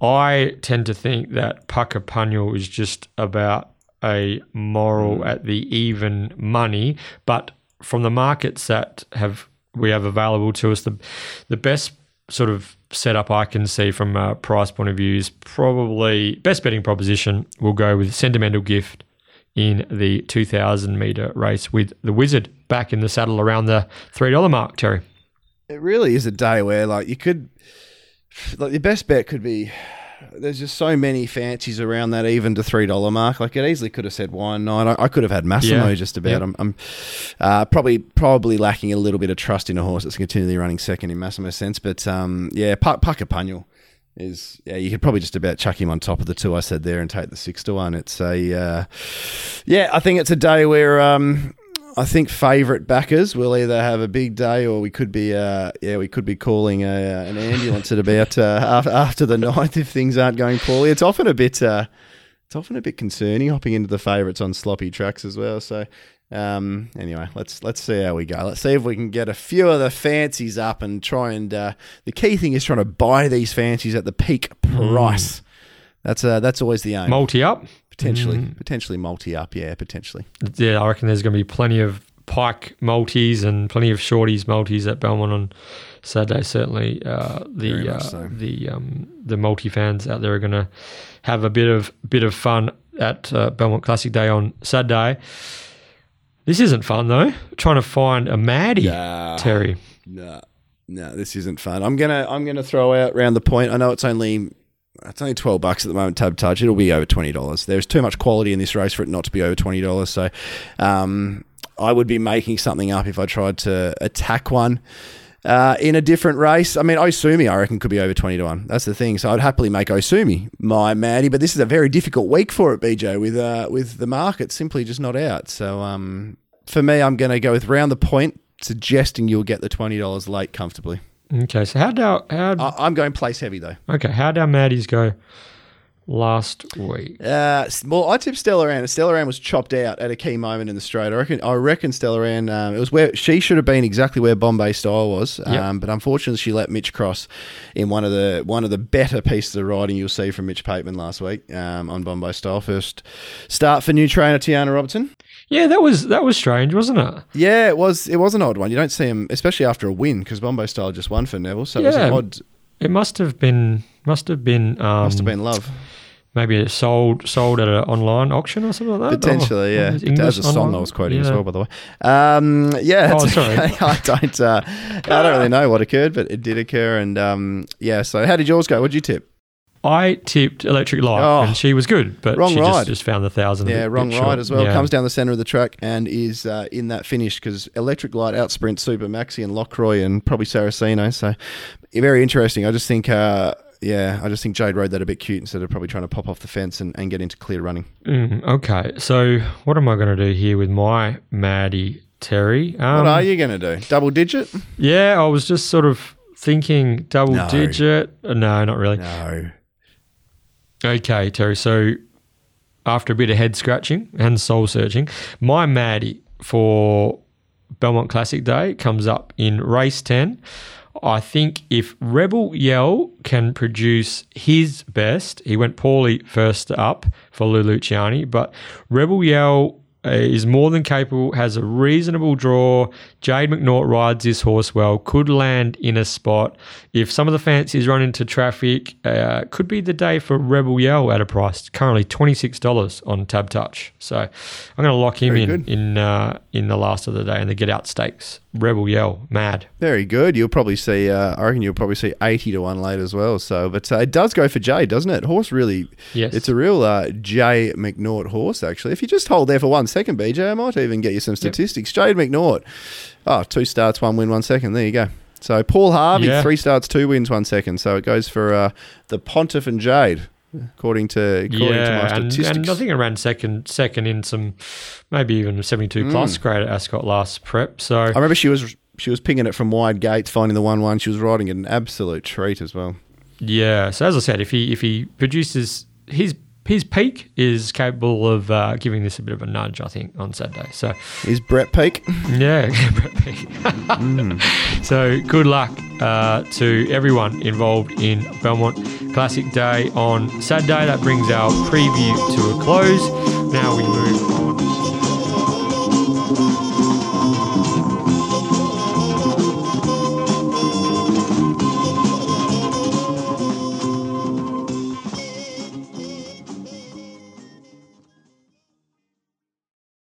I tend to think that Puckapunyal is just about a moral hmm. at the even money, but from the markets that have we have available to us, the the best sort of setup I can see from a price point of view is probably best betting proposition. We'll go with sentimental gift in the 2000 meter race with the Wizard back in the saddle around the three dollar mark. Terry. It really is a day where like you could like your best bet could be there's just so many fancies around that even to three dollar mark. Like it easily could have said one nine. I, I could have had Massimo Yeah. just about. Yep. I'm, I'm uh, probably probably lacking a little bit of trust in a horse that's continually running second in Massimo's sense. But um, yeah, Puck Puckapunyal is yeah. You could probably just about chuck him on top of the two I said there and take the six to one. It's a uh, yeah. I think it's a day where um, I think favourite backers will either have a big day or we could be uh, yeah we could be calling a, uh, an ambulance at about uh, after, after the ninth if things aren't going poorly. It's often a bit uh, it's often a bit concerning hopping into the favourites on sloppy tracks as well. So um, anyway, let's let's see how we go. Let's see if we can get a few of the fancies up and try and uh, the key thing is trying to buy these fancies at the peak price. That's uh, that's always the aim. Multi up. Potentially, potentially multi up. Yeah, potentially. yeah, I reckon there's going to be plenty of pike multis and plenty of shorties multis at Belmont on Saturday. Certainly, uh, the uh, so. the um, the multi fans out there are going to have a bit of bit of fun at uh, Belmont Classic Day on Saturday. This isn't fun though. Trying to find a Maddie, Nah. Terry. Nah. no, this isn't fun. I'm gonna I'm gonna throw out round the point. I know it's only it's only twelve bucks at the moment. Tab touch. It'll be over twenty dollars. There's too much quality in this race for it not to be over twenty dollars. So, um, I would be making something up if I tried to attack one. Uh, in a different race, I mean, Osumi, I reckon, could be over 20 to 1. That's the thing. So I'd happily make Osumi my Maddie, but this is a very difficult week for it, BJ, with uh, with the market simply just not out. So um, for me, I'm going to go with round the point, suggesting you'll get the $20 late comfortably. Okay, so how'd our, how'd, I- I'm going place heavy, though. okay, how'd our Maddies go last week? Uh, well, I tipped Stella Ann. Stella Ann was chopped out at a key moment in the straight. I reckon. I reckon Stella Ann. Um, it was where she should have been exactly where Bombay Style was. Um, Yep. but unfortunately, she let Mitch cross in one of the one of the better pieces of riding you'll see from Mitch Pateman last week um, on Bombay Style. First start for new trainer Tiana Robertson. Yeah, that was that was strange, wasn't it? Yeah, it was. It was an odd one. You don't see him, especially after a win, because Bombay Style just won for Neville. So it was an odd. It must have been must have been um, Must have been love. maybe it sold sold at an online auction or something like that. Potentially, Or- yeah. It That's a song online? I was quoting as well, by the way. Um, yeah, Oh, sorry. okay. I don't. Uh, I don't really know what occurred, but it did occur, and um, yeah. So, how did yours go? What did you tip? I tipped Electric Light, Oh. and she was good, but she just, just found the thousand. Yeah, bit- wrong bit ride as well. Yeah. Comes down the center of the track and is uh, in that finish because Electric Light outsprints Super Maxi and Lockroy and probably Saraceno. So, very interesting. I just think. Uh, yeah, I just think Jade rode that a bit cute instead of probably trying to pop off the fence and, and get into clear running. Mm, okay, so what am I going to do here with my Maddie Terry? Um, what are you going to do? Double digit? Yeah, I was just sort of thinking double No. digit. Uh, No, not really. No. Okay, Terry. So after a bit of head scratching and soul searching, my Maddie for Belmont Classic Day comes up in race 10. I think if Rebel Yell can produce his best, he went poorly first up for Lou Luciani, but Rebel Yell is more than capable, has a reasonable draw. Jade McNaught rides this horse well, could land in a spot. If some of the fancies run into traffic, uh, could be the day for Rebel Yell at a price currently twenty six dollars on Tab Touch. So I'm going to lock him Very in good. in uh, in the last of the day in the Get Out Stakes. Rebel Yell, mad. Very good. You'll probably see. Uh, I reckon you'll probably see eighty to one late as well. So, but uh, it does go for Jay, doesn't it? Horse really. Yes. It's a real uh, Jay McNaught horse, actually. If you just hold there for one second, BJ, I might even get you some statistics. Jade McNaught, oh, two starts, one win, one second. There you go. So Paul Harvey, Yeah. three starts, two wins, one second. So it goes for uh, the Pontiff and Jade, according to according to my yeah, and, statistics. and I think it ran second second in some maybe even seventy two plus Mm. grade at Ascot last prep. So I remember she was she was pinging it from wide gates, finding the one one. She was riding it an absolute treat as well. Yeah. So as I said, if he if he produces his his peak is capable of uh, giving this a bit of a nudge, I think, on Saturday. So Is Brett Peak? yeah, Brett Peak. So good luck uh, to everyone involved in Belmont Classic Day on Saturday. That brings our preview to a close. Now we move